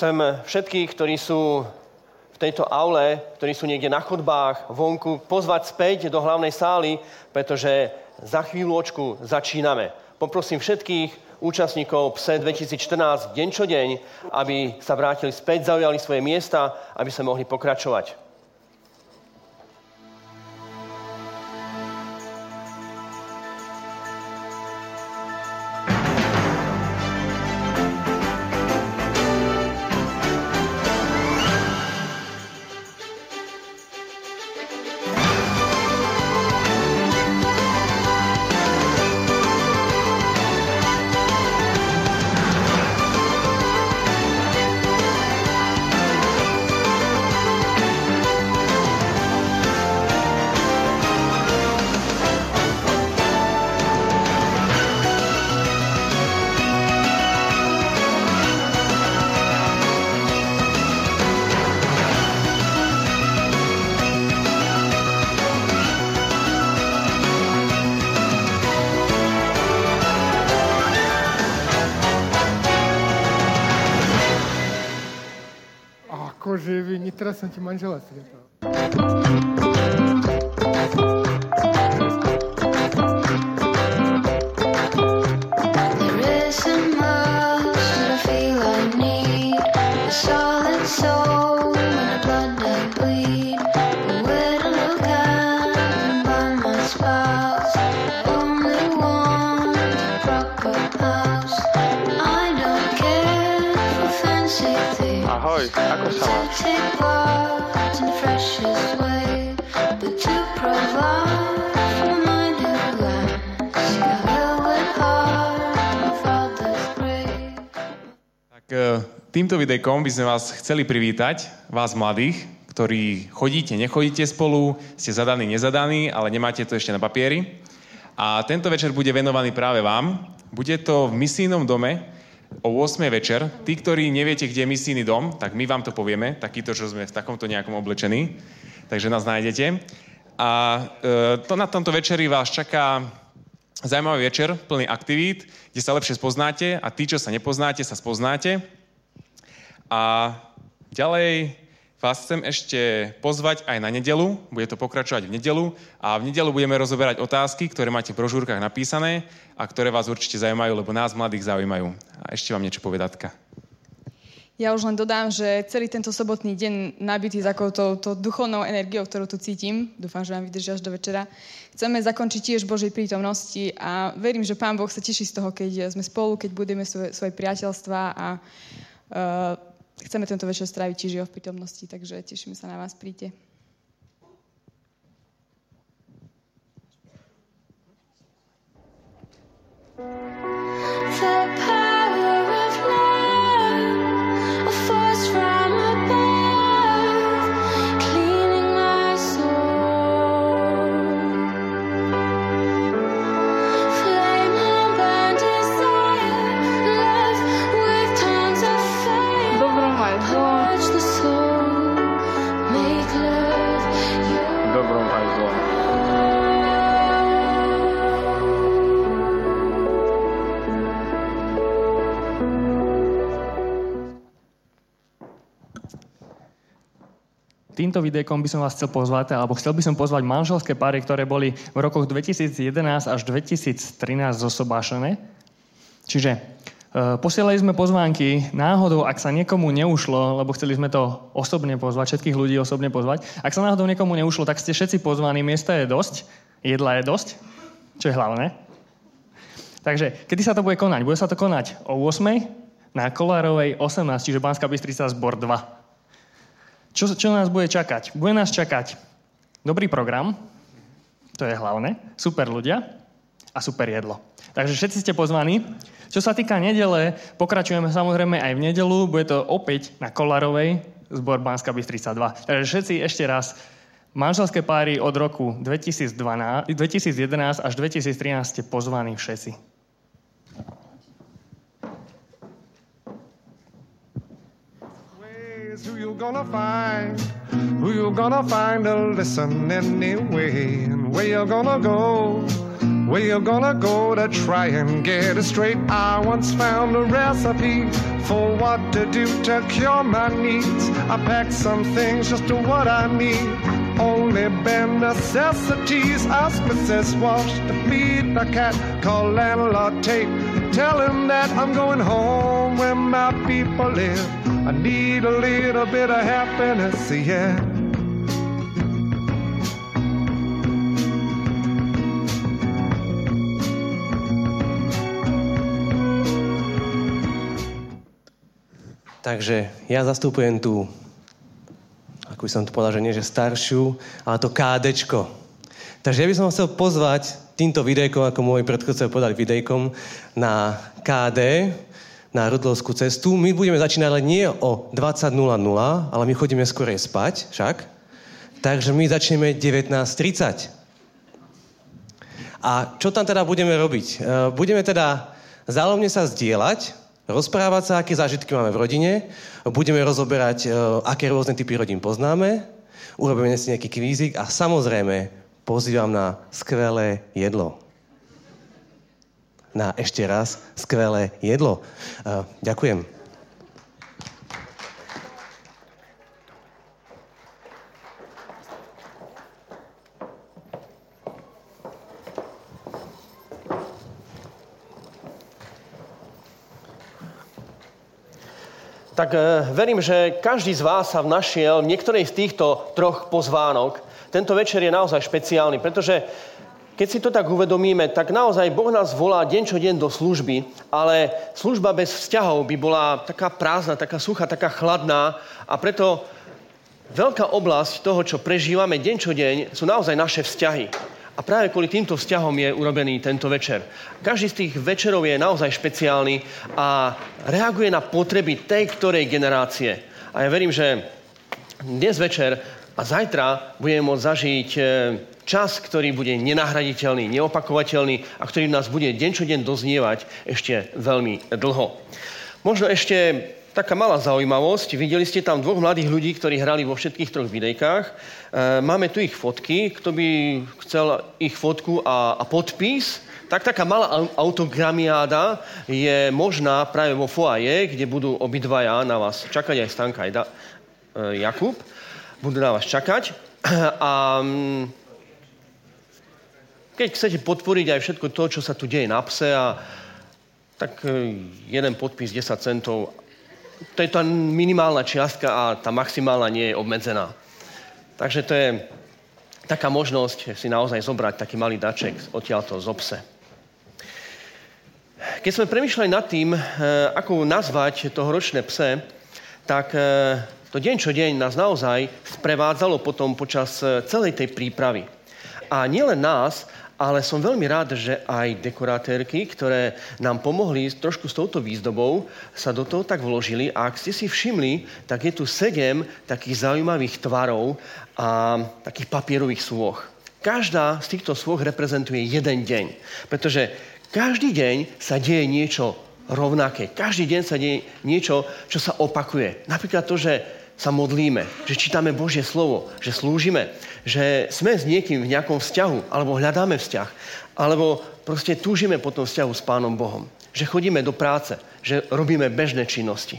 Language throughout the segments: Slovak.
Chcem všetkých, ktorí sú v tejto aule, ktorí sú niekde na chodbách, vonku, pozvať späť do hlavnej sály, pretože za chvíľočku začíname. Poprosím všetkých účastníkov PSE 2014 deň čo deň, aby sa vrátili späť, zaujali svoje miesta, aby sa mohli pokračovať. Videjkom by sme vás chceli privítať, vás mladých, ktorí chodíte, nechodíte spolu, ste zadaní, nezadaní, ale nemáte to ešte na papieri. A tento večer bude venovaný práve vám. Bude to v misijnom dome o 8. večer. Tí, ktorí neviete, kde je misijný dom, tak my vám to povieme, takýto, čo sme v takomto nejakom oblečení. Takže nás nájdete. A e, to na tomto večeri vás čaká zaujímavý večer, plný aktivít, kde sa lepšie spoznáte a tí, čo sa nepoznáte, sa spoznáte. A ďalej vás chcem ešte pozvať aj na nedelu. Bude to pokračovať v nedelu. A v nedelu budeme rozoberať otázky, ktoré máte v brožúrkach napísané a ktoré vás určite zaujímajú, lebo nás mladých zaujímajú. A ešte vám niečo povedatka. Ja už len dodám, že celý tento sobotný deň nabitý takouto to duchovnou energiou, ktorú tu cítim, dúfam, že vám vydrží až do večera, chceme zakončiť tiež Božej prítomnosti a verím, že Pán Boh sa teší z toho, keď sme spolu, keď budeme svoje, svoje priateľstva a uh, chceme tento večer stráviť tiež v prítomnosti, takže tešíme sa na vás, príďte. Týmto videjkom by som vás chcel pozvať, alebo chcel by som pozvať manželské páry, ktoré boli v rokoch 2011 až 2013 zosobášené. Čiže e, posielali sme pozvánky náhodou, ak sa niekomu neušlo, lebo chceli sme to osobne pozvať, všetkých ľudí osobne pozvať. Ak sa náhodou niekomu neušlo, tak ste všetci pozvaní, miesta je dosť, jedla je dosť, čo je hlavné. Takže, kedy sa to bude konať? Bude sa to konať o 8. na Kolárovej 18, čiže Banská Bystrica zbor 2. Čo, čo nás bude čakať? Bude nás čakať dobrý program, to je hlavné, super ľudia a super jedlo. Takže všetci ste pozvaní. Čo sa týka nedele, pokračujeme samozrejme aj v nedelu, bude to opäť na Kolarovej, zbor Banska Bystrica 2. Takže všetci ešte raz, manželské páry od roku 2012, 2011 až 2013 ste pozvaní všetci. Who you gonna find? Who you gonna find to listen anyway? And where you gonna go? Where you gonna go to try and get it straight? I once found a recipe for what to do to cure my needs. I packed some things just to what I need. Only bare necessities. Ask Mrs. Walsh to feed the cat. Call landlord Tate. Tell him that I'm going home where my people live. I need a little bit of happiness, yeah. Takže ja zastupujem tú, by som to povedal, že nie že staršiu, ale to kádečko. Takže ja by som chcel pozvať týmto videjkom, ako môj predchodcov povedali videjkom, na KD, na Rudlovskú cestu. My budeme začínať ale nie o 20.00, ale my chodíme skorej spať, však. Takže my začneme 19.30. A čo tam teda budeme robiť? E, budeme teda zálovne sa zdieľať, rozprávať sa, aké zážitky máme v rodine, budeme rozoberať, e, aké rôzne typy rodín poznáme, urobíme si nejaký kvízik a samozrejme pozývam na skvelé jedlo. Na ešte raz skvelé jedlo. E, ďakujem. Tak e, verím, že každý z vás sa vnašiel v niektorej z týchto troch pozvánok. Tento večer je naozaj špeciálny, pretože keď si to tak uvedomíme, tak naozaj Boh nás volá deň čo deň do služby, ale služba bez vzťahov by bola taká prázdna, taká suchá, taká chladná a preto veľká oblasť toho, čo prežívame deň čo deň, sú naozaj naše vzťahy. A práve kvôli týmto vzťahom je urobený tento večer. Každý z tých večerov je naozaj špeciálny a reaguje na potreby tej ktorej generácie. A ja verím, že dnes večer a zajtra budeme môcť zažiť e, čas, ktorý bude nenahraditeľný, neopakovateľný a ktorý nás bude deň čo deň doznievať ešte veľmi dlho. Možno ešte taká malá zaujímavosť. Videli ste tam dvoch mladých ľudí, ktorí hrali vo všetkých troch videjkách. E, máme tu ich fotky. Kto by chcel ich fotku a, a podpis, tak taká malá autogramiáda je možná práve vo foaje, kde budú obidvaja na vás čakať, aj Stanka, aj da, e, Jakub. Budú na vás čakať. A mm, keď chcete podporiť aj všetko to, čo sa tu deje na pse, a, tak e, jeden podpis 10 centov to je tá minimálna čiastka a tá maximálna nie je obmedzená. Takže to je taká možnosť si naozaj zobrať taký malý daček odtiaľto z obse. Keď sme premyšľali nad tým, eh, ako nazvať toho ročné pse, tak eh, to deň čo deň nás naozaj sprevádzalo potom počas eh, celej tej prípravy. A nielen nás, ale som veľmi rád, že aj dekoratérky, ktoré nám pomohli trošku s touto výzdobou, sa do toho tak vložili. A ak ste si všimli, tak je tu sedem takých zaujímavých tvarov a takých papierových svoch. Každá z týchto svoch reprezentuje jeden deň, pretože každý deň sa deje niečo rovnaké. Každý deň sa deje niečo, čo sa opakuje. Napríklad to, že sa modlíme, že čítame Božie slovo, že slúžime, že sme s niekým v nejakom vzťahu, alebo hľadáme vzťah, alebo proste túžime po tom vzťahu s Pánom Bohom. Že chodíme do práce, že robíme bežné činnosti.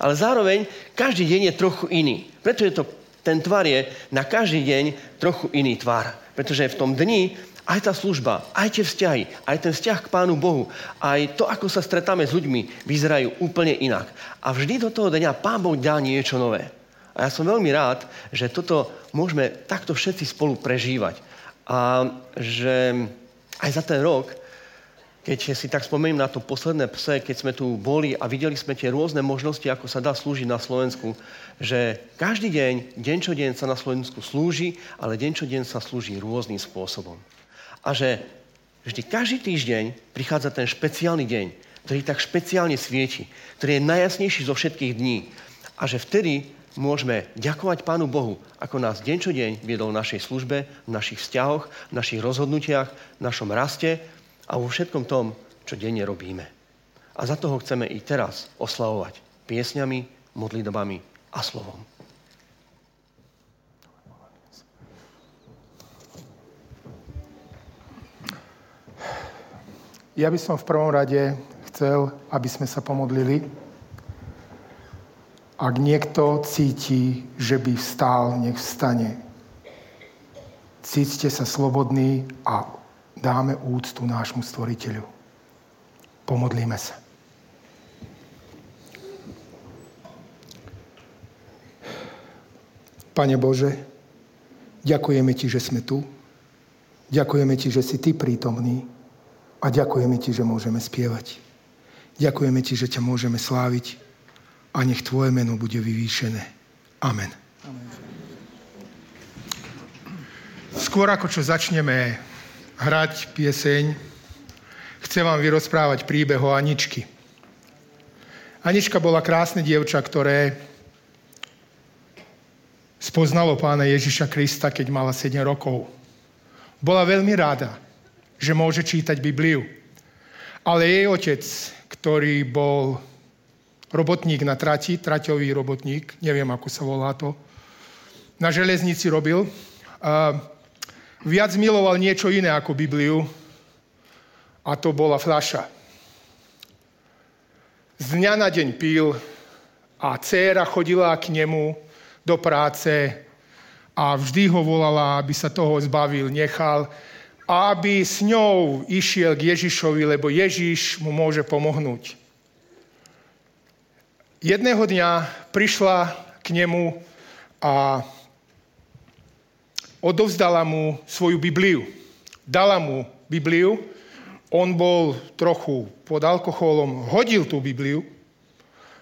Ale zároveň každý deň je trochu iný. Preto je to, ten tvar je na každý deň trochu iný tvar. Pretože v tom dni aj tá služba, aj tie vzťahy, aj ten vzťah k Pánu Bohu, aj to, ako sa stretáme s ľuďmi, vyzerajú úplne inak. A vždy do toho dňa Pán Boh dá niečo nové. A ja som veľmi rád, že toto môžeme takto všetci spolu prežívať. A že aj za ten rok, keď si tak spomeniem na to posledné pse, keď sme tu boli a videli sme tie rôzne možnosti, ako sa dá slúžiť na Slovensku, že každý deň, deň čo deň sa na Slovensku slúži, ale deň čo deň sa slúži rôznym spôsobom a že vždy každý týždeň prichádza ten špeciálny deň, ktorý tak špeciálne svieti, ktorý je najjasnejší zo všetkých dní a že vtedy môžeme ďakovať Pánu Bohu, ako nás deň čo deň viedol v našej službe, v našich vzťahoch, v našich rozhodnutiach, v našom raste a vo všetkom tom, čo denne robíme. A za toho chceme i teraz oslavovať piesňami, modlitbami a slovom. Ja by som v prvom rade chcel, aby sme sa pomodlili Ak niekto cíti, že by vstál, nech vstane. Cíťte sa slobodní a dáme úctu nášmu stvoriteľu. Pomodlíme sa. Pane Bože, ďakujeme Ti, že sme tu. Ďakujeme Ti, že si Ty prítomný. A ďakujeme Ti, že môžeme spievať. Ďakujeme Ti, že ťa môžeme sláviť a nech Tvoje meno bude vyvýšené. Amen. Amen. Skôr ako čo začneme hrať pieseň, chcem vám vyrozprávať príbeh o Aničky. Anička bola krásne dievča, ktoré spoznalo pána Ježiša Krista, keď mala 7 rokov. Bola veľmi rada, že môže čítať Bibliu. Ale jej otec, ktorý bol robotník na trati, traťový robotník, neviem, ako sa volá to, na železnici robil. Viac miloval niečo iné ako Bibliu a to bola fľaša. Z dňa na deň pil a dcéra chodila k nemu do práce a vždy ho volala, aby sa toho zbavil, nechal, aby s ňou išiel k Ježišovi, lebo Ježiš mu môže pomohnúť. Jedného dňa prišla k nemu a odovzdala mu svoju Bibliu. Dala mu Bibliu, on bol trochu pod alkoholom, hodil tú Bibliu,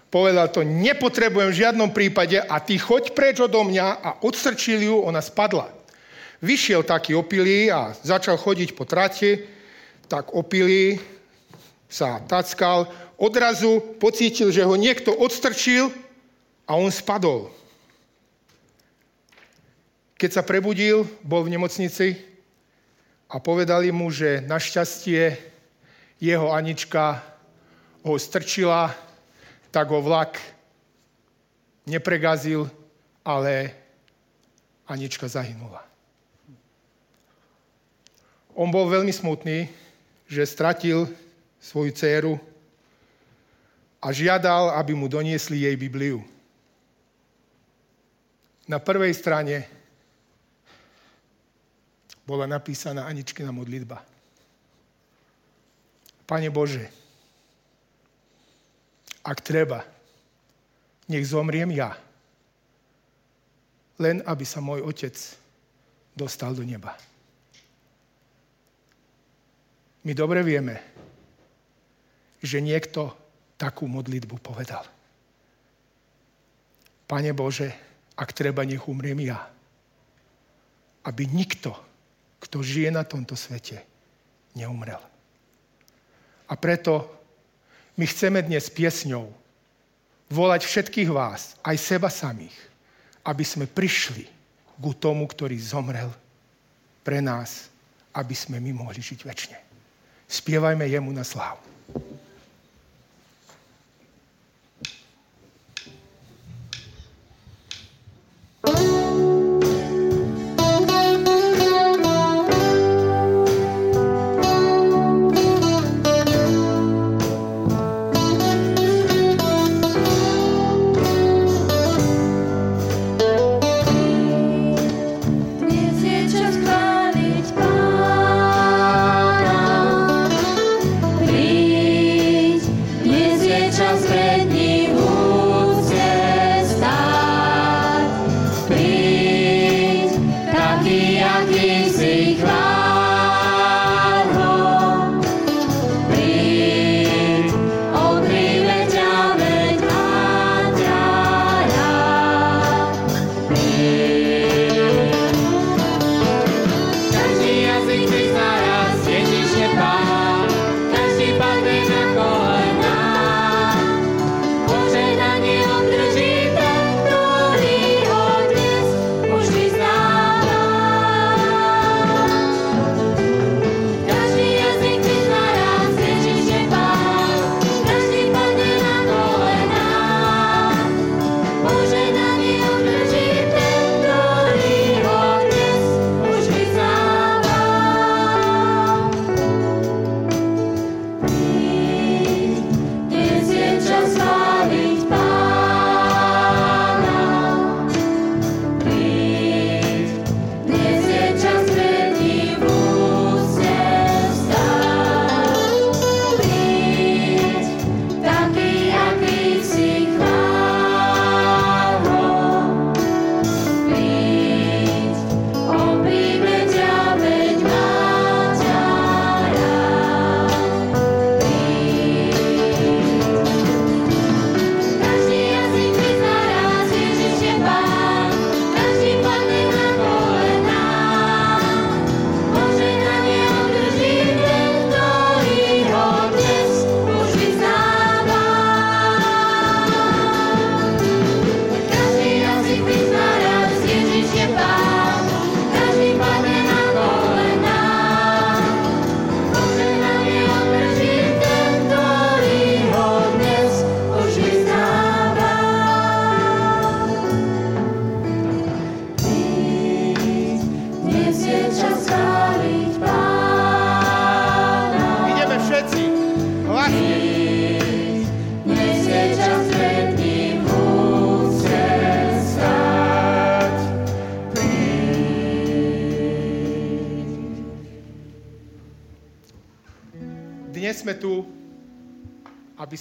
povedal to, nepotrebujem v žiadnom prípade a ty choď preč odo mňa a odstrčil ju, ona spadla. Vyšiel taký opilý a začal chodiť po trate, tak opilý sa tackal, odrazu pocítil, že ho niekto odstrčil a on spadol. Keď sa prebudil, bol v nemocnici a povedali mu, že našťastie jeho Anička ho strčila, tak ho vlak nepregazil, ale Anička zahynula. On bol veľmi smutný, že stratil svoju dceru a žiadal, aby mu doniesli jej Bibliu. Na prvej strane bola napísaná Aničkina modlitba. Pane Bože, ak treba, nech zomriem ja, len aby sa môj otec dostal do neba. My dobre vieme, že niekto takú modlitbu povedal. Pane Bože, ak treba, nech umriem ja. Aby nikto, kto žije na tomto svete, neumrel. A preto my chceme dnes piesňou volať všetkých vás, aj seba samých, aby sme prišli ku tomu, ktorý zomrel pre nás, aby sme my mohli žiť väčšine. Spievajme jemu na slávu.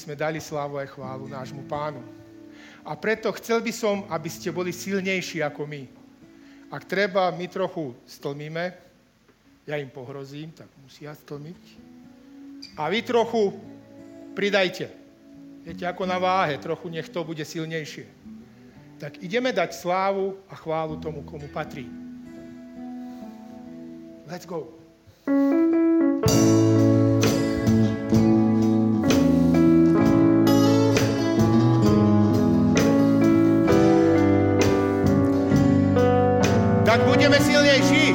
Sme dali slávu aj chválu nášmu pánu. A preto chcel by som, aby ste boli silnejší ako my. Ak treba, my trochu stlmíme, ja im pohrozím, tak musia stlmiť. A vy trochu pridajte. Viete, ako na váhe, trochu nech to bude silnejšie. Tak ideme dať slávu a chválu tomu, komu patrí. Let's go. Tak budeme silnejší.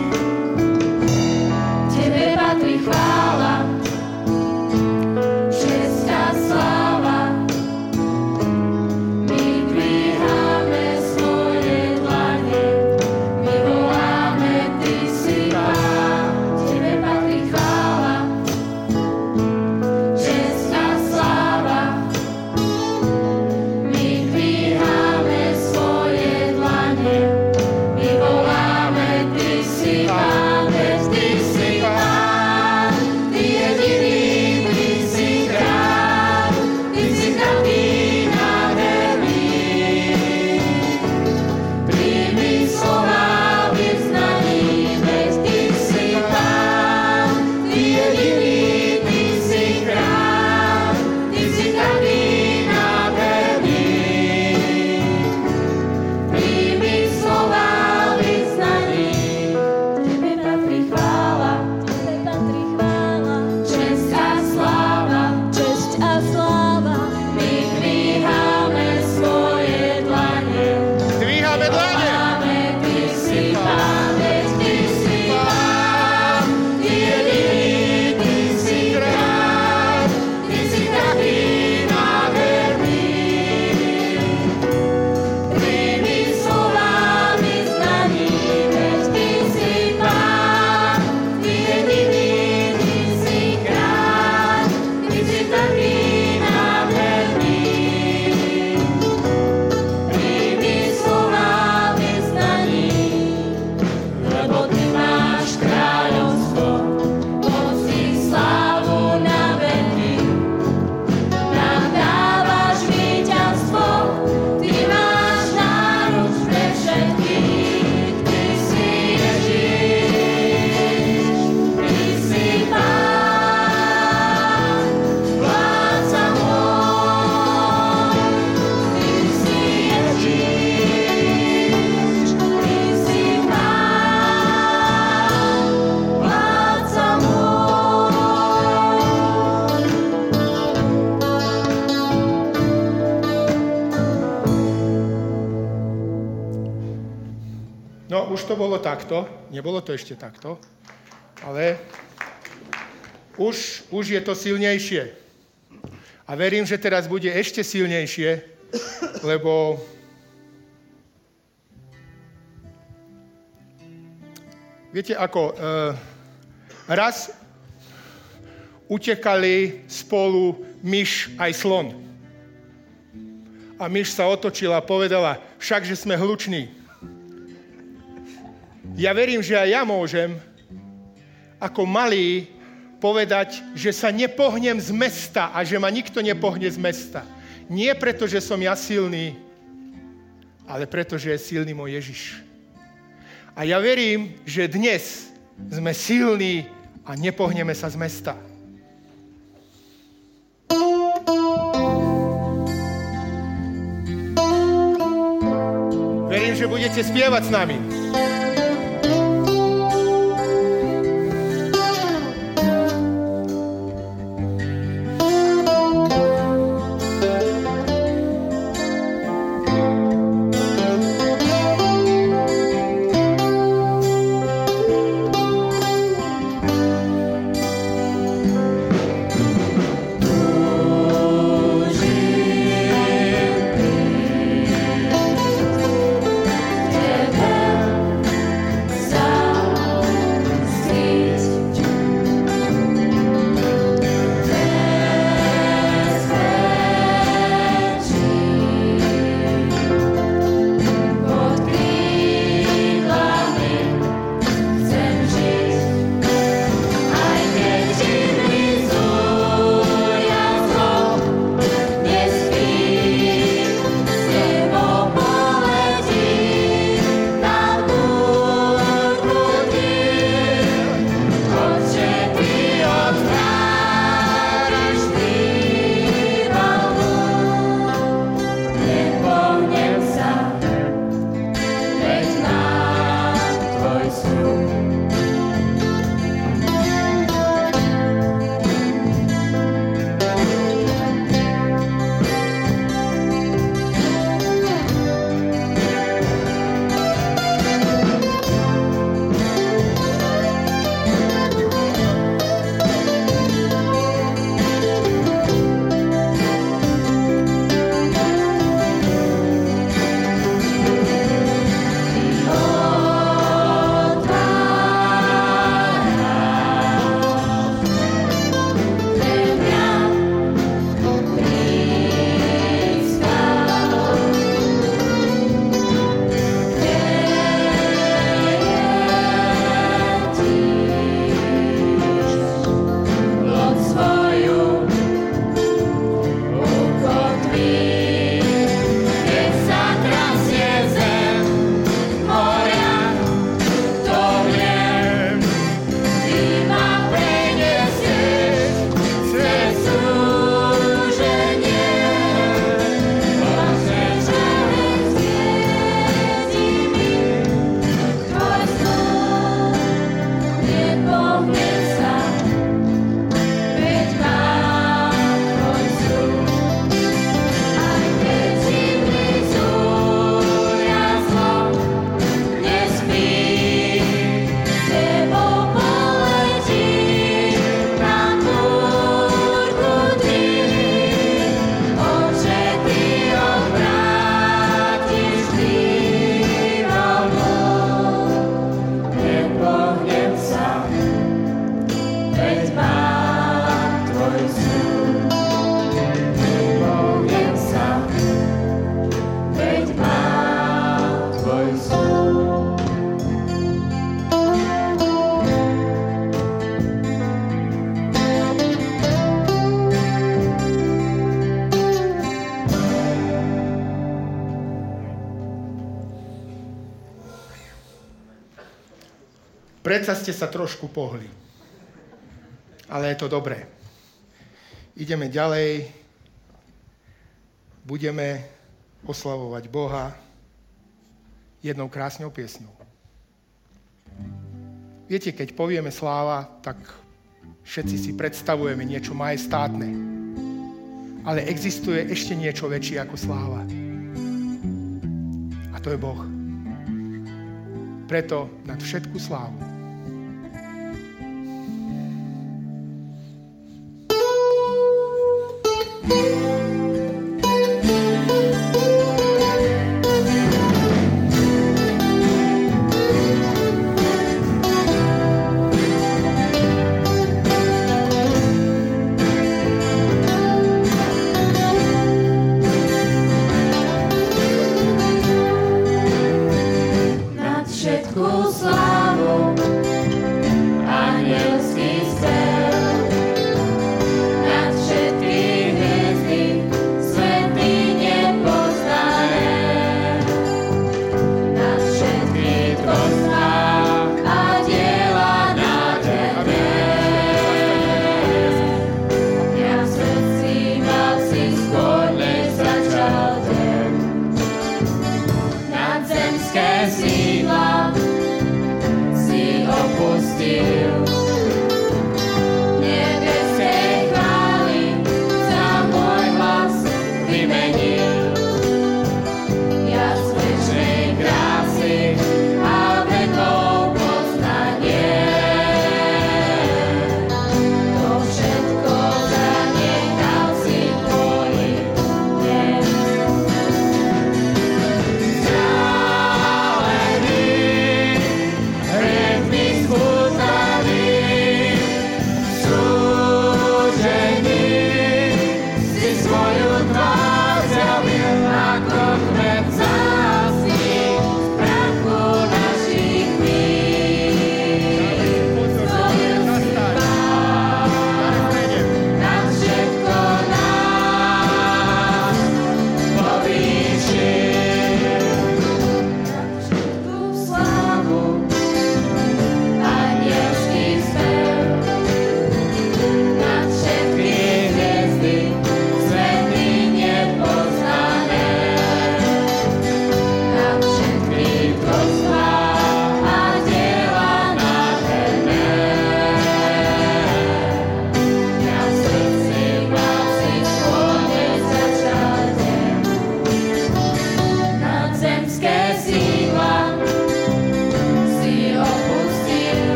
Tebe patrí chvála, takto. Nebolo to ešte takto. Ale už, už je to silnejšie. A verím, že teraz bude ešte silnejšie, lebo viete ako, e, raz utekali spolu myš aj slon. A myš sa otočila a povedala, však, že sme hluční. Ja verím, že aj ja môžem ako malý povedať, že sa nepohnem z mesta a že ma nikto nepohne z mesta. Nie preto, že som ja silný, ale preto, že je silný môj Ježiš. A ja verím, že dnes sme silní a nepohneme sa z mesta. Verím, že budete spievať s nami. Predsa ste sa trošku pohli. Ale je to dobré. Ideme ďalej. Budeme oslavovať Boha jednou krásnou piesňou. Viete, keď povieme sláva, tak všetci si predstavujeme niečo majestátne. Ale existuje ešte niečo väčšie ako sláva. A to je Boh. Preto nad všetku slávu.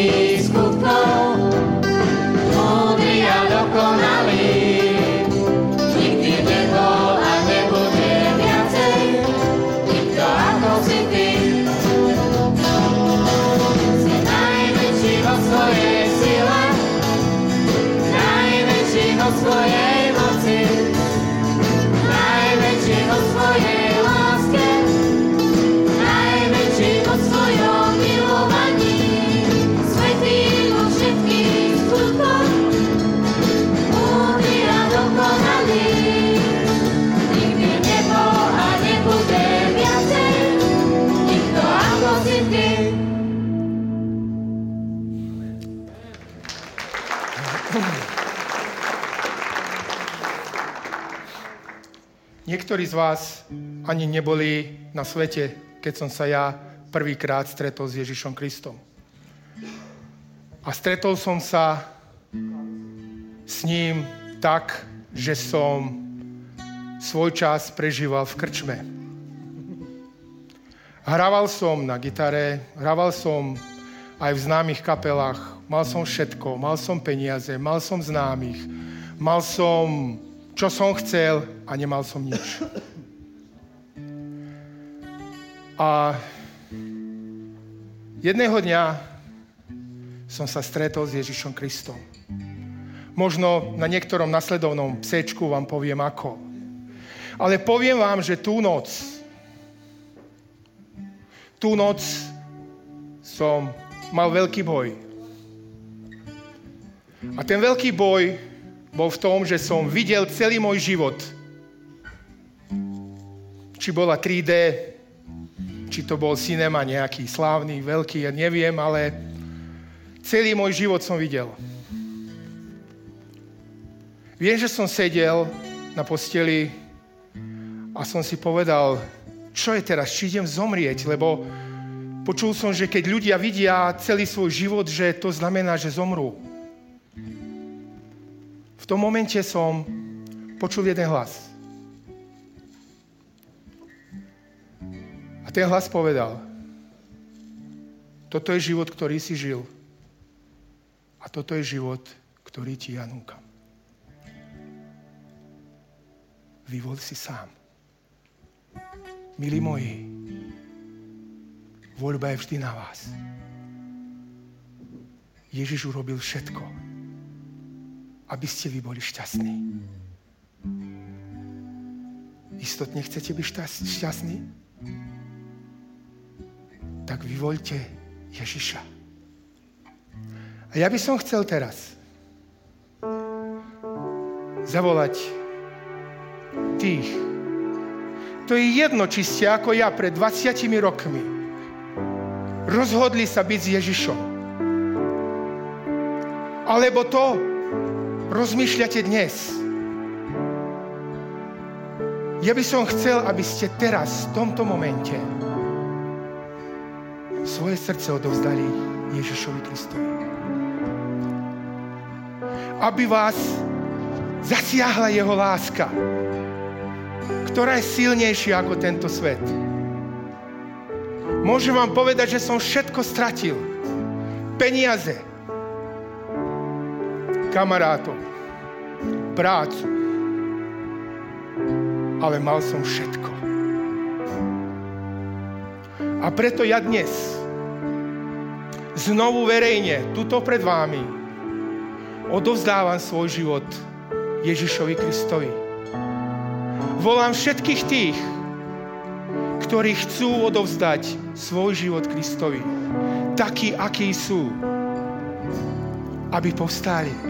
Všetkých Niektorí z vás ani neboli na svete, keď som sa ja prvýkrát stretol s Ježišom Kristom. A stretol som sa s ním tak, že som svoj čas prežíval v krčme. Hrával som na gitare, hrával som aj v známych kapelách, mal som všetko, mal som peniaze, mal som známych, mal som čo som chcel a nemal som nič. A jedného dňa som sa stretol s Ježišom Kristom. Možno na niektorom nasledovnom psečku vám poviem ako. Ale poviem vám, že tú noc, tú noc som mal veľký boj. A ten veľký boj bol v tom, že som videl celý môj život. Či bola 3D, či to bol cinema nejaký slávny, veľký, ja neviem, ale celý môj život som videl. Viem, že som sedel na posteli a som si povedal, čo je teraz, či idem zomrieť, lebo počul som, že keď ľudia vidia celý svoj život, že to znamená, že zomrú. V tom momente som počul jeden hlas. A ten hlas povedal, toto je život, ktorý si žil. A toto je život, ktorý ti ja núkam. Vyvol si sám. Milí moji, voľba je vždy na vás. Ježiš urobil všetko, aby ste vy boli šťastní. Istotne chcete byť šťast- šťastní? Tak vyvoľte Ježiša. A ja by som chcel teraz zavolať tých. To je jedno, či ste ako ja pred 20 rokmi rozhodli sa byť s Ježišom. Alebo to rozmýšľate dnes. Ja by som chcel, aby ste teraz, v tomto momente, svoje srdce odovzdali Ježišovi Kristovi. Aby vás zasiahla jeho láska, ktorá je silnejšia ako tento svet. Môžem vám povedať, že som všetko stratil. Peniaze, kamarátov, prácu. Ale mal som všetko. A preto ja dnes znovu verejne, tuto pred vámi, odovzdávam svoj život Ježišovi Kristovi. Volám všetkých tých, ktorí chcú odovzdať svoj život Kristovi, taký, aký sú, aby povstali.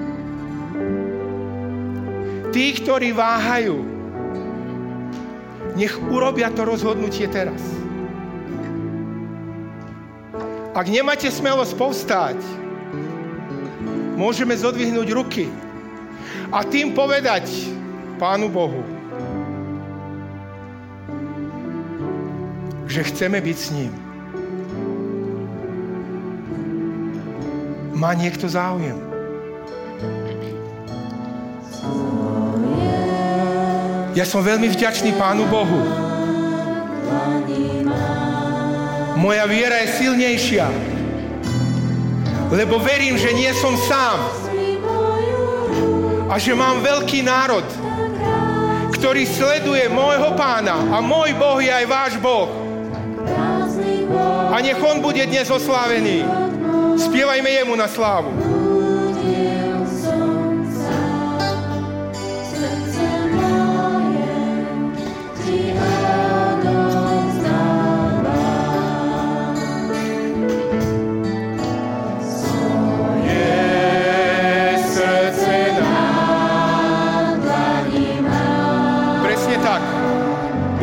Tí, ktorí váhajú, nech urobia to rozhodnutie teraz. Ak nemáte smelosť povstáť, môžeme zodvihnúť ruky a tým povedať Pánu Bohu, že chceme byť s ním. Má niekto záujem? Ja som veľmi vďačný Pánu Bohu. Moja viera je silnejšia, lebo verím, že nie som sám a že mám veľký národ, ktorý sleduje môjho pána a môj Boh je aj váš Boh. A nech on bude dnes oslávený. Spievajme jemu na slávu.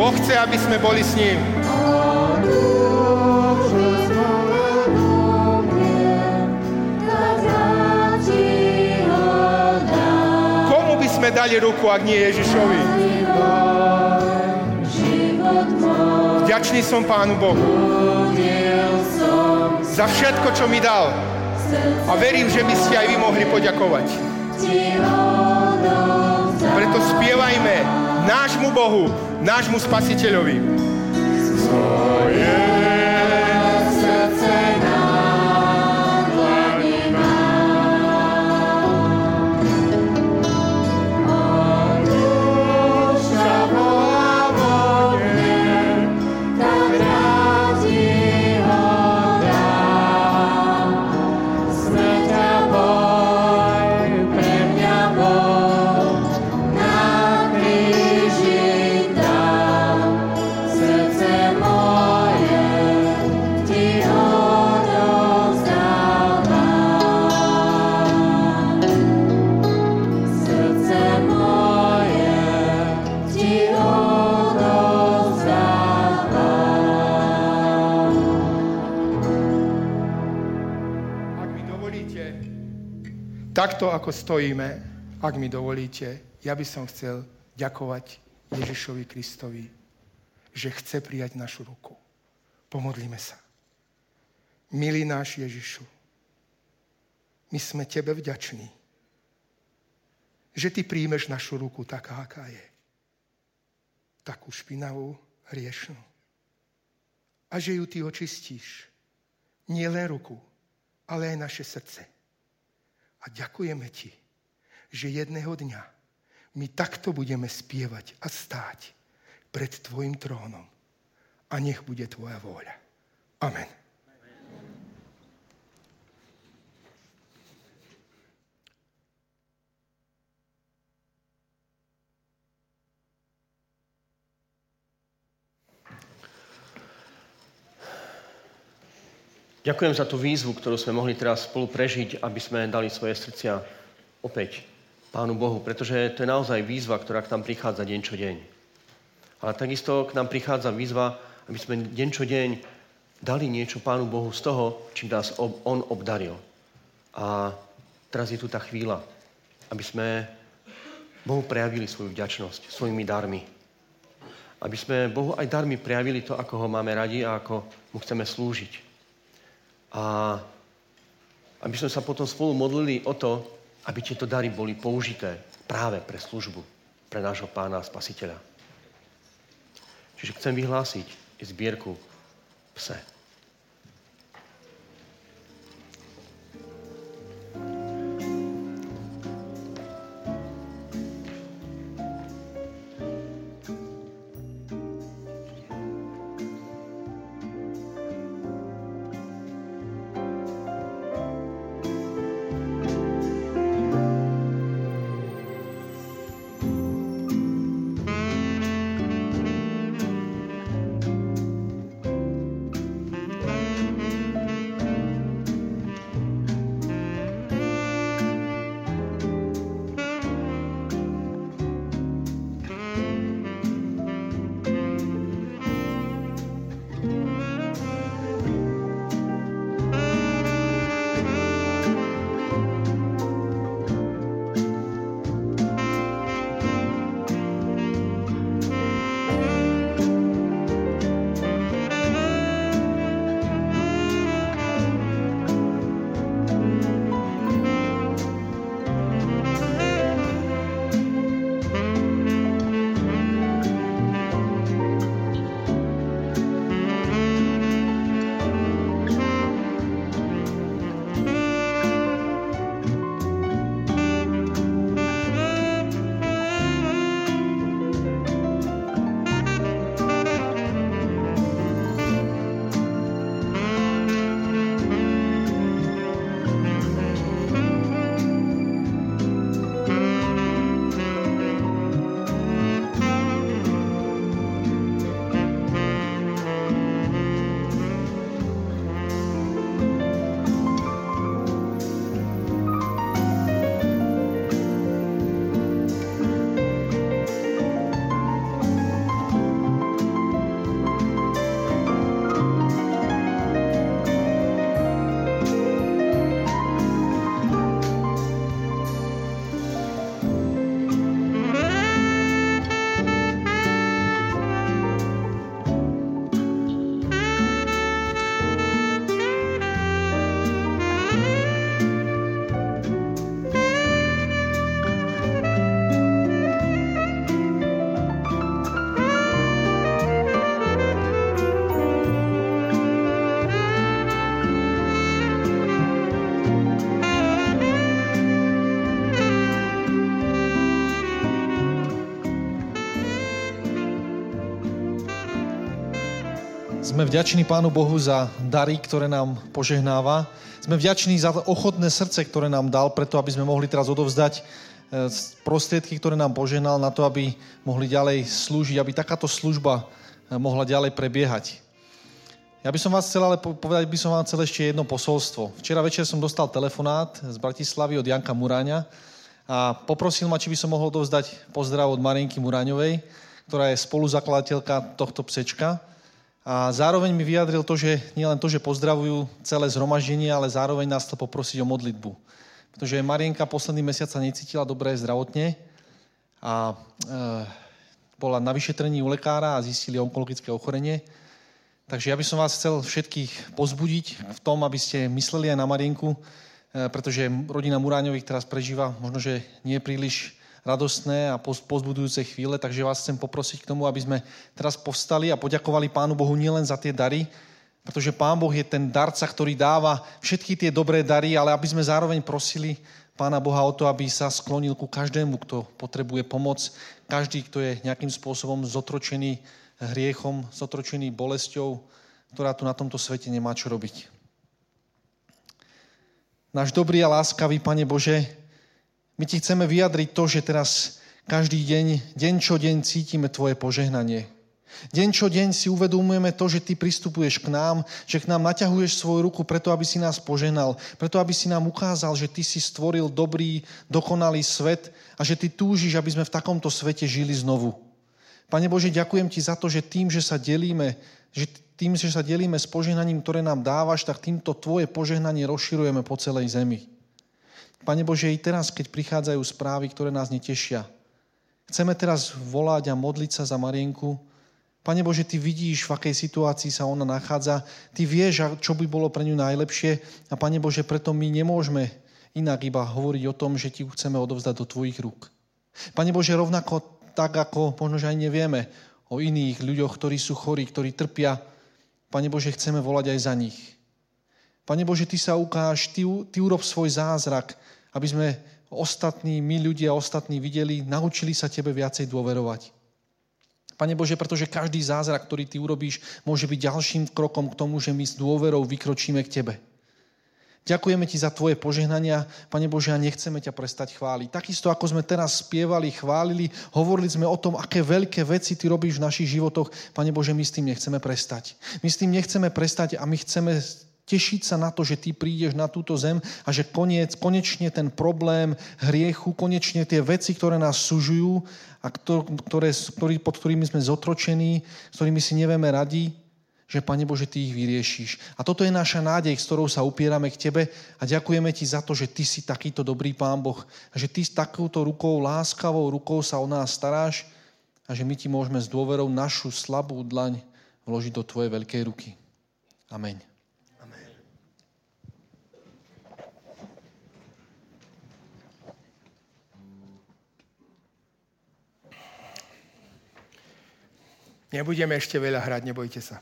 Boh chce, aby sme boli s ním. Komu by sme dali ruku, ak nie Ježišovi? Vďačný som Pánu Bohu za všetko, čo mi dal. A verím, že by ste aj vy mohli poďakovať. Preto spievajme nášmu Bohu, nášmu Spasiteľovi. Ako stojíme, ak mi dovolíte, ja by som chcel ďakovať Ježišovi Kristovi, že chce prijať našu ruku. Pomodlíme sa. Milý náš Ježišu, my sme Tebe vďační, že Ty príjmeš našu ruku taká, aká je. Takú špinavú, hriešnú. A že ju Ty očistíš. Nie len ruku, ale aj naše srdce. A ďakujeme Ti, že jedného dňa my takto budeme spievať a stáť pred Tvojim trónom. A nech bude Tvoja vôľa. Amen. Ďakujem za tú výzvu, ktorú sme mohli teraz spolu prežiť, aby sme dali svoje srdcia opäť Pánu Bohu, pretože to je naozaj výzva, ktorá k nám prichádza deň čo deň. Ale takisto k nám prichádza výzva, aby sme deň čo deň dali niečo Pánu Bohu z toho, čím nás On obdaril. A teraz je tu tá chvíľa, aby sme Bohu prejavili svoju vďačnosť svojimi darmi. Aby sme Bohu aj darmi prejavili to, ako ho máme radi a ako mu chceme slúžiť. A aby sme sa potom spolu modlili o to, aby tieto dary boli použité práve pre službu, pre nášho pána a spasiteľa. Čiže chcem vyhlásiť zbierku pse. Sme vďační Pánu Bohu za dary, ktoré nám požehnáva. Sme vďační za ochotné srdce, ktoré nám dal, preto aby sme mohli teraz odovzdať e, prostriedky, ktoré nám požehnal na to, aby mohli ďalej slúžiť, aby takáto služba e, mohla ďalej prebiehať. Ja by som vás chcel ale povedať, by som vám chcel ešte jedno posolstvo. Včera večer som dostal telefonát z Bratislavy od Janka Muráňa a poprosil ma, či by som mohol dovzdať pozdrav od Marienky Muráňovej, ktorá je spoluzakladateľka tohto psečka. A zároveň mi vyjadril to, že nielen to, že pozdravujú celé zhromaždenie, ale zároveň nás to poprosiť o modlitbu. Pretože Marienka posledný mesiac sa necítila dobre zdravotne a e, bola na vyšetrení u lekára a zistili onkologické ochorenie. Takže ja by som vás chcel všetkých pozbudiť v tom, aby ste mysleli aj na Marienku, e, pretože rodina Muráňových teraz prežíva možno, že nie príliš radostné a pozbudujúce chvíle, takže vás chcem poprosiť k tomu, aby sme teraz povstali a poďakovali Pánu Bohu nielen za tie dary, pretože Pán Boh je ten darca, ktorý dáva všetky tie dobré dary, ale aby sme zároveň prosili Pána Boha o to, aby sa sklonil ku každému, kto potrebuje pomoc, každý, kto je nejakým spôsobom zotročený hriechom, zotročený bolesťou, ktorá tu na tomto svete nemá čo robiť. Náš dobrý a láskavý Pane Bože, my ti chceme vyjadriť to, že teraz každý deň, deň čo deň cítime tvoje požehnanie. Deň čo deň si uvedomujeme to, že ty pristupuješ k nám, že k nám naťahuješ svoju ruku preto, aby si nás poženal, preto, aby si nám ukázal, že ty si stvoril dobrý, dokonalý svet a že ty túžiš, aby sme v takomto svete žili znovu. Pane Bože, ďakujem ti za to, že tým, že sa delíme, že tým, že sa delíme s požehnaním, ktoré nám dávaš, tak týmto tvoje požehnanie rozširujeme po celej zemi. Pane Bože, i teraz, keď prichádzajú správy, ktoré nás netešia, chceme teraz volať a modliť sa za Marienku. Pane Bože, Ty vidíš, v akej situácii sa ona nachádza. Ty vieš, čo by bolo pre ňu najlepšie. A Pane Bože, preto my nemôžeme inak iba hovoriť o tom, že ti chceme odovzdať do tvojich rúk. Pane Bože, rovnako tak, ako možno, že aj nevieme o iných ľuďoch, ktorí sú chorí, ktorí trpia, Pane Bože, chceme volať aj za nich. Pane Bože, Ty sa ukáž, Ty, ty urob svoj zázrak, aby sme ostatní, my ľudia ostatní videli, naučili sa Tebe viacej dôverovať. Pane Bože, pretože každý zázrak, ktorý Ty urobíš, môže byť ďalším krokom k tomu, že my s dôverou vykročíme k Tebe. Ďakujeme Ti za Tvoje požehnania, Pane Bože, a nechceme ťa prestať chváliť. Takisto, ako sme teraz spievali, chválili, hovorili sme o tom, aké veľké veci Ty robíš v našich životoch, Pane Bože, my s tým nechceme prestať. My s tým nechceme prestať a my chceme tešiť sa na to, že ty prídeš na túto zem a že koniec, konečne ten problém hriechu, konečne tie veci, ktoré nás sužujú a ktoré, ktorý, pod ktorými sme zotročení, s ktorými si nevieme radi, že, Pane Bože, Ty ich vyriešiš. A toto je naša nádej, s ktorou sa upierame k Tebe a ďakujeme Ti za to, že Ty si takýto dobrý Pán Boh a že Ty s takouto rukou, láskavou rukou sa o nás staráš a že my Ti môžeme s dôverou našu slabú dlaň vložiť do Tvojej veľkej ruky. Amen. Nebudeme ešte veľa hrať, nebojte sa.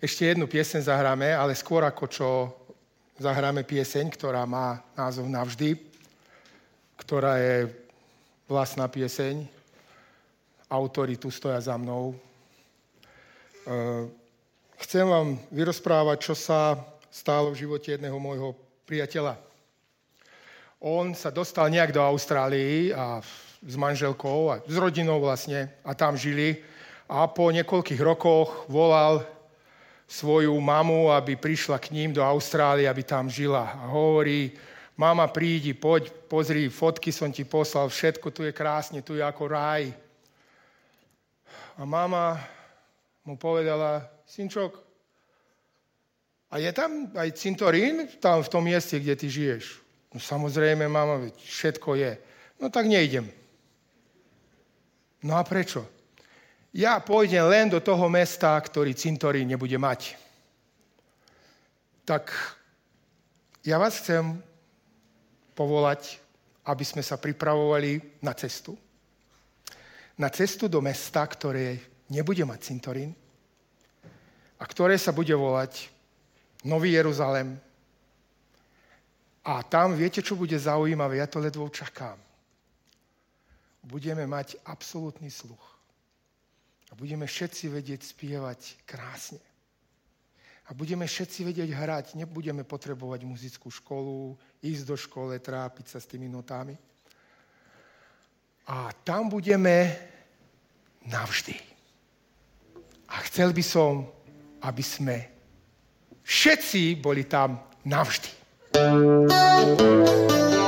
Ešte jednu pieseň zahráme, ale skôr ako čo zahráme pieseň, ktorá má názov Navždy, ktorá je vlastná pieseň. Autori tu stoja za mnou. E, chcem vám vyrozprávať, čo sa stálo v živote jedného môjho priateľa. On sa dostal nejak do Austrálii a s manželkou a s rodinou vlastne a tam žili. A po niekoľkých rokoch volal svoju mamu, aby prišla k ním do Austrálie, aby tam žila. A hovorí, mama prídi, poď, pozri, fotky som ti poslal, všetko tu je krásne, tu je ako raj. A mama mu povedala, synčok, a je tam aj cintorín tam v tom mieste, kde ty žiješ? No samozrejme, mama, všetko je. No tak nejdem. No a prečo? Ja pôjdem len do toho mesta, ktorý cintorín nebude mať. Tak ja vás chcem povolať, aby sme sa pripravovali na cestu. Na cestu do mesta, ktoré nebude mať cintorín a ktoré sa bude volať Nový Jeruzalem. A tam viete, čo bude zaujímavé? Ja to ledvo čakám budeme mať absolútny sluch. A budeme všetci vedieť spievať krásne. A budeme všetci vedieť hrať. Nebudeme potrebovať muzickú školu, ísť do škole, trápiť sa s tými notami. A tam budeme navždy. A chcel by som, aby sme všetci boli tam navždy. Navždy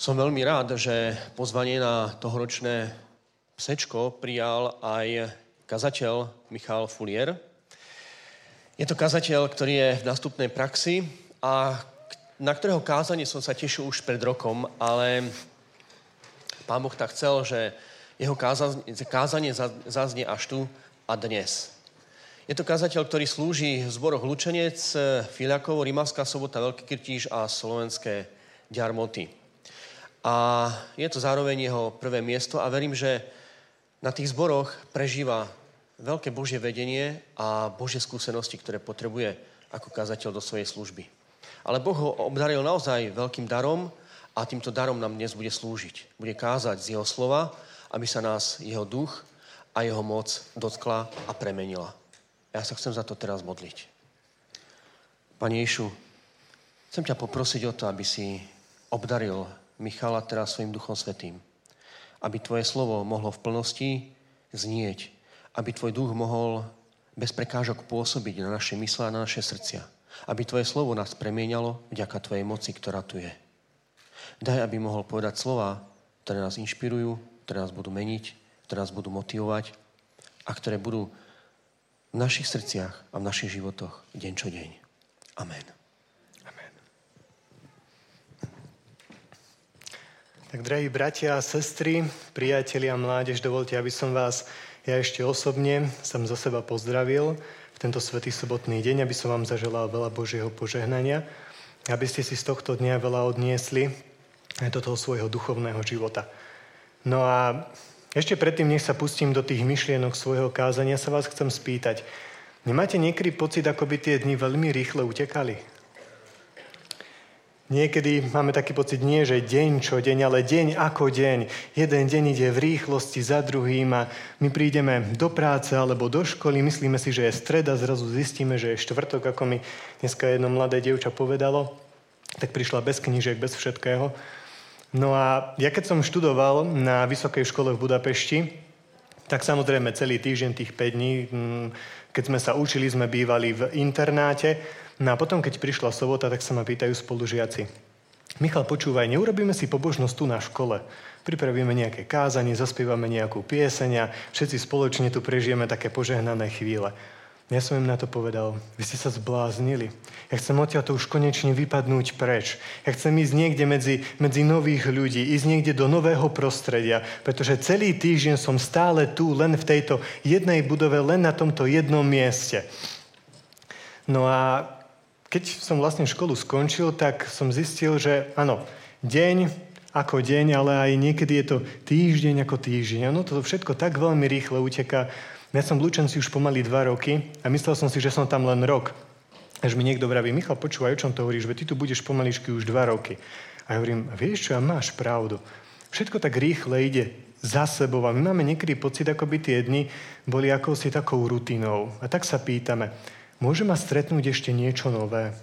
Som veľmi rád, že pozvanie na tohoročné psečko prijal aj kazateľ Michal Fulier. Je to kazateľ, ktorý je v nástupnej praxi a na ktorého kázanie som sa tešil už pred rokom, ale pán Boh tak chcel, že jeho kázanie zaznie až tu a dnes. Je to kazateľ, ktorý slúži v zboroch Lučenec, Filiakovo, Rimavská sobota, Veľký Krtíž a Slovenské Ďarmoty. A je to zároveň jeho prvé miesto a verím, že na tých zboroch prežíva veľké Božie vedenie a Božie skúsenosti, ktoré potrebuje ako kazateľ do svojej služby. Ale Boh ho obdaril naozaj veľkým darom a týmto darom nám dnes bude slúžiť. Bude kázať z jeho slova, aby sa nás jeho duch a jeho moc dotkla a premenila. Ja sa chcem za to teraz modliť. Pane Ješu, chcem ťa poprosiť o to, aby si obdaril Michala teraz svojim Duchom Svetým. Aby tvoje slovo mohlo v plnosti znieť. Aby tvoj duch mohol bez prekážok pôsobiť na naše mysle a na naše srdcia. Aby tvoje slovo nás premienalo vďaka tvojej moci, ktorá tu je. Daj, aby mohol povedať slova, ktoré nás inšpirujú, ktoré nás budú meniť, ktoré nás budú motivovať a ktoré budú v našich srdciach a v našich životoch deň čo deň. Amen. Tak, drahí bratia a sestry, priatelia a mládež, dovolte, aby som vás ja ešte osobne som za seba pozdravil v tento svetý sobotný deň, aby som vám zaželal veľa Božieho požehnania, aby ste si z tohto dňa veľa odniesli aj do toho svojho duchovného života. No a ešte predtým, nech sa pustím do tých myšlienok svojho kázania, sa vás chcem spýtať. Nemáte niekedy pocit, ako by tie dni veľmi rýchle utekali? Niekedy máme taký pocit nie, že deň čo deň, ale deň ako deň. Jeden deň ide v rýchlosti za druhým a my prídeme do práce alebo do školy, myslíme si, že je streda, zrazu zistíme, že je štvrtok, ako mi dneska jedno mladé dievča povedalo, tak prišla bez knížek, bez všetkého. No a ja keď som študoval na vysokej škole v Budapešti, tak samozrejme celý týždeň, tých 5 dní, mm, keď sme sa učili, sme bývali v internáte. No a potom, keď prišla sobota, tak sa ma pýtajú spolužiaci. Michal, počúvaj, neurobíme si pobožnosť tu na škole. Pripravíme nejaké kázanie, zaspievame nejakú pieseň a všetci spoločne tu prežijeme také požehnané chvíle. Ja som im na to povedal, vy ste sa zbláznili. Ja chcem odtiaľ to už konečne vypadnúť preč. Ja chcem ísť niekde medzi, medzi nových ľudí, ísť niekde do nového prostredia, pretože celý týždeň som stále tu, len v tejto jednej budove, len na tomto jednom mieste. No a keď som vlastne školu skončil, tak som zistil, že áno, deň ako deň, ale aj niekedy je to týždeň ako týždeň. Áno, to všetko tak veľmi rýchle uteká, ja som v Lučenci už pomaly dva roky a myslel som si, že som tam len rok. Až mi niekto vraví, Michal, počúvaj, o čom to hovoríš, veď ty tu budeš pomaličky už dva roky. A ja hovorím, vieš čo, a máš pravdu. Všetko tak rýchle ide za sebou a my máme niekedy pocit, ako by tie dni boli akousi takou rutinou. A tak sa pýtame, môže ma stretnúť ešte niečo nové?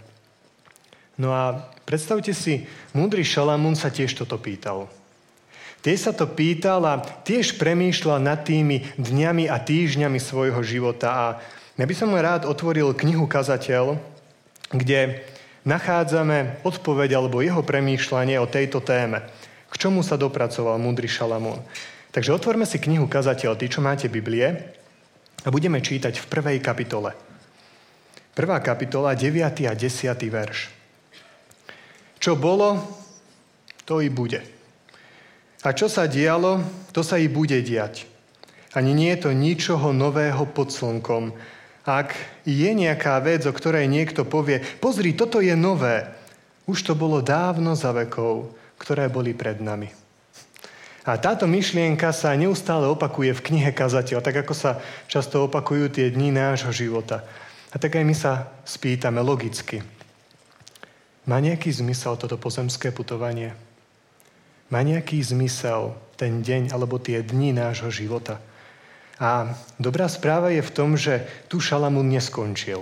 No a predstavte si, múdry Šalamún sa tiež toto pýtal. Tiež sa to pýtal a tiež premýšľal nad tými dňami a týždňami svojho života. A ja by som rád otvoril knihu Kazateľ, kde nachádzame odpoveď alebo jeho premýšľanie o tejto téme. K čomu sa dopracoval múdry Šalamún. Takže otvorme si knihu Kazateľ, tí, čo máte Biblie, a budeme čítať v prvej kapitole. Prvá kapitola, 9. a 10. verš. Čo bolo, to i bude. A čo sa dialo, to sa i bude diať. Ani nie je to ničoho nového pod slnkom. Ak je nejaká vec, o ktorej niekto povie, pozri, toto je nové, už to bolo dávno za vekov, ktoré boli pred nami. A táto myšlienka sa neustále opakuje v knihe Kazateľ, tak ako sa často opakujú tie dni nášho života. A tak aj my sa spýtame logicky. Má nejaký zmysel toto pozemské putovanie? Má nejaký zmysel ten deň alebo tie dni nášho života. A dobrá správa je v tom, že tu Šalamún neskončil.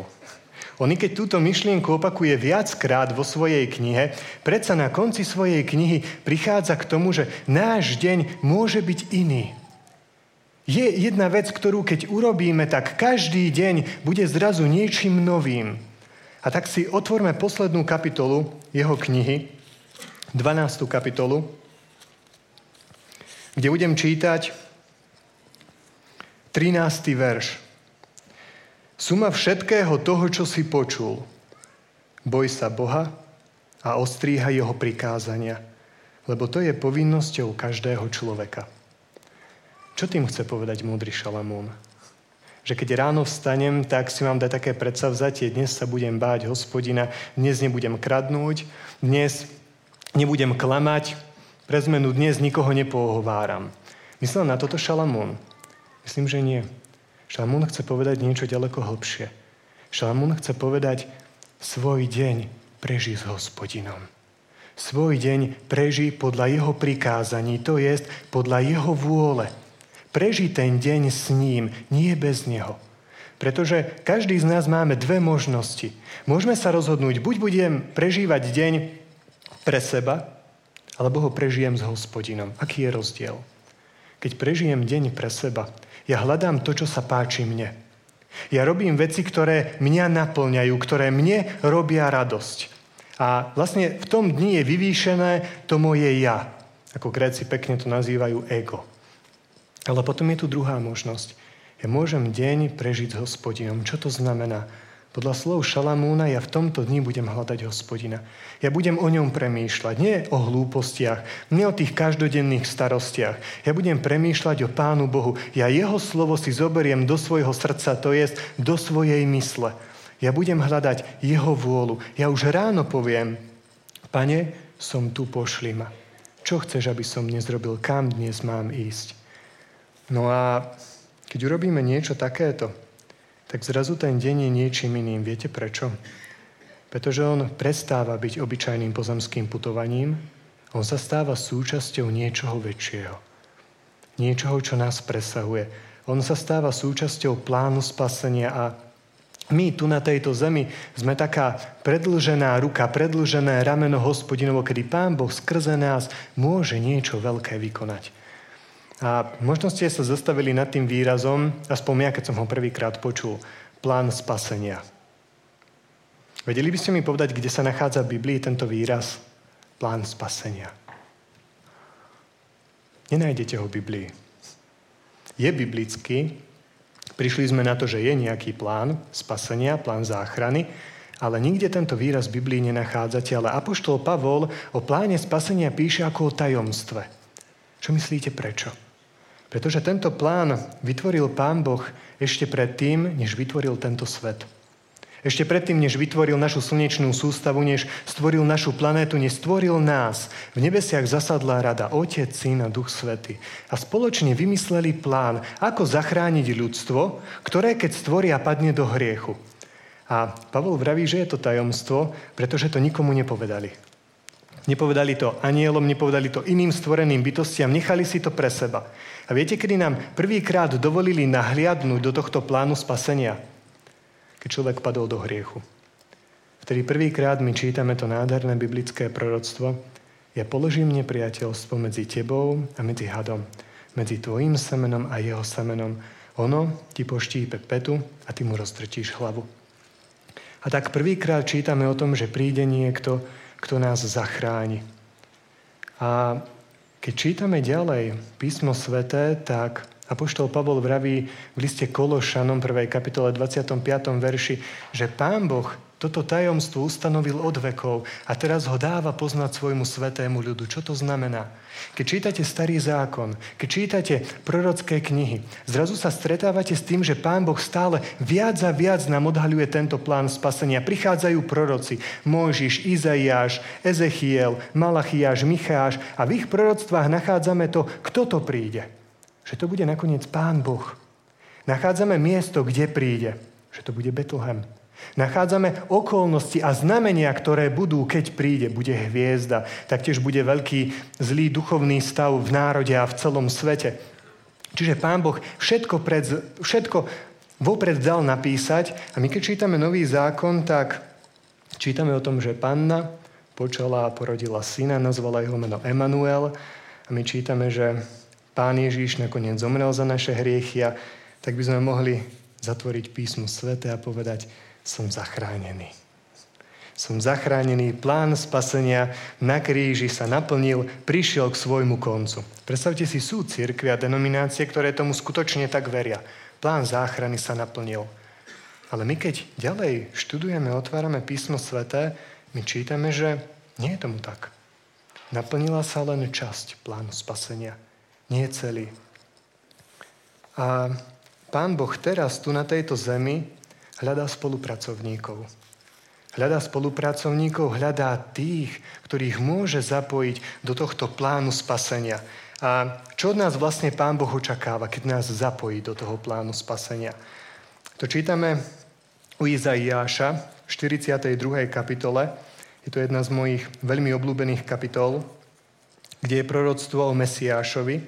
On i keď túto myšlienku opakuje viackrát vo svojej knihe, predsa na konci svojej knihy prichádza k tomu, že náš deň môže byť iný. Je jedna vec, ktorú keď urobíme, tak každý deň bude zrazu niečím novým. A tak si otvorme poslednú kapitolu jeho knihy, 12. kapitolu, kde budem čítať 13. verš. Suma všetkého toho, čo si počul. Boj sa Boha a ostríha jeho prikázania, lebo to je povinnosťou každého človeka. Čo tým chce povedať múdry Šalamún? Že keď ráno vstanem, tak si mám dať také predsavzatie, dnes sa budem báť hospodina, dnes nebudem kradnúť, dnes nebudem klamať, pre zmenu dnes nikoho nepoohováram. Myslel na toto Šalamún? Myslím, že nie. Šalamún chce povedať niečo ďaleko hlbšie. Šalamún chce povedať, svoj deň preží s hospodinom. Svoj deň preží podľa jeho prikázaní, to je podľa jeho vôle. Preží ten deň s ním, nie bez neho. Pretože každý z nás máme dve možnosti. Môžeme sa rozhodnúť, buď budem prežívať deň pre seba, alebo ho prežijem s hospodinom. Aký je rozdiel? Keď prežijem deň pre seba, ja hľadám to, čo sa páči mne. Ja robím veci, ktoré mňa naplňajú, ktoré mne robia radosť. A vlastne v tom dni je vyvýšené to moje ja. Ako Gréci pekne to nazývajú ego. Ale potom je tu druhá možnosť. Ja môžem deň prežiť s hospodinom. Čo to znamená? Podľa slov Šalamúna ja v tomto dni budem hľadať hospodina. Ja budem o ňom premýšľať, nie o hlúpostiach, nie o tých každodenných starostiach. Ja budem premýšľať o Pánu Bohu. Ja jeho slovo si zoberiem do svojho srdca, to je do svojej mysle. Ja budem hľadať jeho vôľu. Ja už ráno poviem, pane, som tu, pošli ma. Čo chceš, aby som dnes robil? Kam dnes mám ísť? No a keď urobíme niečo takéto, tak zrazu ten deň je niečím iným. Viete prečo? Pretože on prestáva byť obyčajným pozemským putovaním, on sa stáva súčasťou niečoho väčšieho. Niečoho, čo nás presahuje. On sa stáva súčasťou plánu spasenia a my tu na tejto zemi sme taká predlžená ruka, predlžené rameno hospodinovo, kedy Pán Boh skrze nás môže niečo veľké vykonať. A možno ste sa zastavili nad tým výrazom, aspoň ja, keď som ho prvýkrát počul, plán spasenia. Vedeli by ste mi povedať, kde sa nachádza v Biblii tento výraz? Plán spasenia. Nenájdete ho v Biblii. Je biblický, prišli sme na to, že je nejaký plán spasenia, plán záchrany, ale nikde tento výraz v Biblii nenachádzate, ale Apoštol Pavol o pláne spasenia píše ako o tajomstve. Čo myslíte prečo? Pretože tento plán vytvoril Pán Boh ešte predtým, než vytvoril tento svet. Ešte predtým, než vytvoril našu slnečnú sústavu, než stvoril našu planétu, než stvoril nás. V nebesiach zasadla rada Otec, Syn a Duch Svety. A spoločne vymysleli plán, ako zachrániť ľudstvo, ktoré keď stvoria, padne do hriechu. A Pavol vraví, že je to tajomstvo, pretože to nikomu nepovedali. Nepovedali to anielom, nepovedali to iným stvoreným bytostiam, nechali si to pre seba. A viete, kedy nám prvýkrát dovolili nahliadnúť do tohto plánu spasenia? Keď človek padol do hriechu. Vtedy prvýkrát my čítame to nádherné biblické proroctvo. Ja položím nepriateľstvo medzi tebou a medzi hadom. Medzi tvojim semenom a jeho semenom. Ono ti poštípe petu a ty mu roztrčíš hlavu. A tak prvýkrát čítame o tom, že príde niekto, kto nás zachráni. A keď čítame ďalej písmo sveté, tak Apoštol Pavol vraví v liste Kološanom 1. kapitole 25. verši, že Pán Boh toto tajomstvo ustanovil od vekov a teraz ho dáva poznať svojmu svetému ľudu. Čo to znamená? Keď čítate starý zákon, keď čítate prorocké knihy, zrazu sa stretávate s tým, že Pán Boh stále viac a viac nám odhaľuje tento plán spasenia. Prichádzajú proroci, Mojžiš, Izaiáš, Ezechiel, Malachiáš, Micháš a v ich proroctvách nachádzame to, kto to príde. Že to bude nakoniec Pán Boh. Nachádzame miesto, kde príde. Že to bude Betlehem. Nachádzame okolnosti a znamenia, ktoré budú, keď príde. Bude hviezda, taktiež bude veľký zlý duchovný stav v národe a v celom svete. Čiže Pán Boh všetko, pred, všetko vopred dal napísať a my keď čítame Nový zákon, tak čítame o tom, že Panna počala a porodila syna, nazvala jeho meno Emanuel a my čítame, že Pán Ježíš nakoniec zomrel za naše hriechy a tak by sme mohli zatvoriť písmo svete a povedať, som zachránený. Som zachránený, plán spasenia na kríži sa naplnil, prišiel k svojmu koncu. Predstavte si, sú církvy a denominácie, ktoré tomu skutočne tak veria. Plán záchrany sa naplnil. Ale my keď ďalej študujeme, otvárame písmo sveté, my čítame, že nie je tomu tak. Naplnila sa len časť plánu spasenia. Nie celý. A pán Boh teraz tu na tejto zemi hľadá spolupracovníkov. Hľadá spolupracovníkov, hľadá tých, ktorých môže zapojiť do tohto plánu spasenia. A čo od nás vlastne Pán Boh očakáva, keď nás zapojí do toho plánu spasenia? To čítame u Izaiáša v 42. kapitole. Je to jedna z mojich veľmi obľúbených kapitol, kde je proroctvo o Mesiášovi,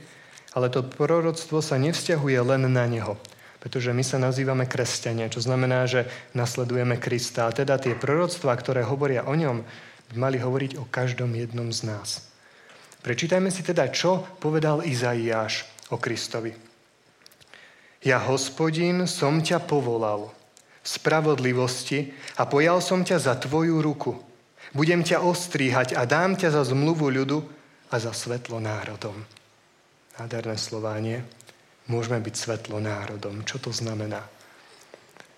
ale to proroctvo sa nevzťahuje len na neho, pretože my sa nazývame kresťania, čo znamená, že nasledujeme Krista. A teda tie proroctvá, ktoré hovoria o ňom, by mali hovoriť o každom jednom z nás. Prečítajme si teda, čo povedal Izaiáš o Kristovi. Ja, hospodin, som ťa povolal spravodlivosti a pojal som ťa za tvoju ruku. Budem ťa ostríhať a dám ťa za zmluvu ľudu a za svetlo národom. Nádherné slovanie. Môžeme byť svetlo národom. Čo to znamená?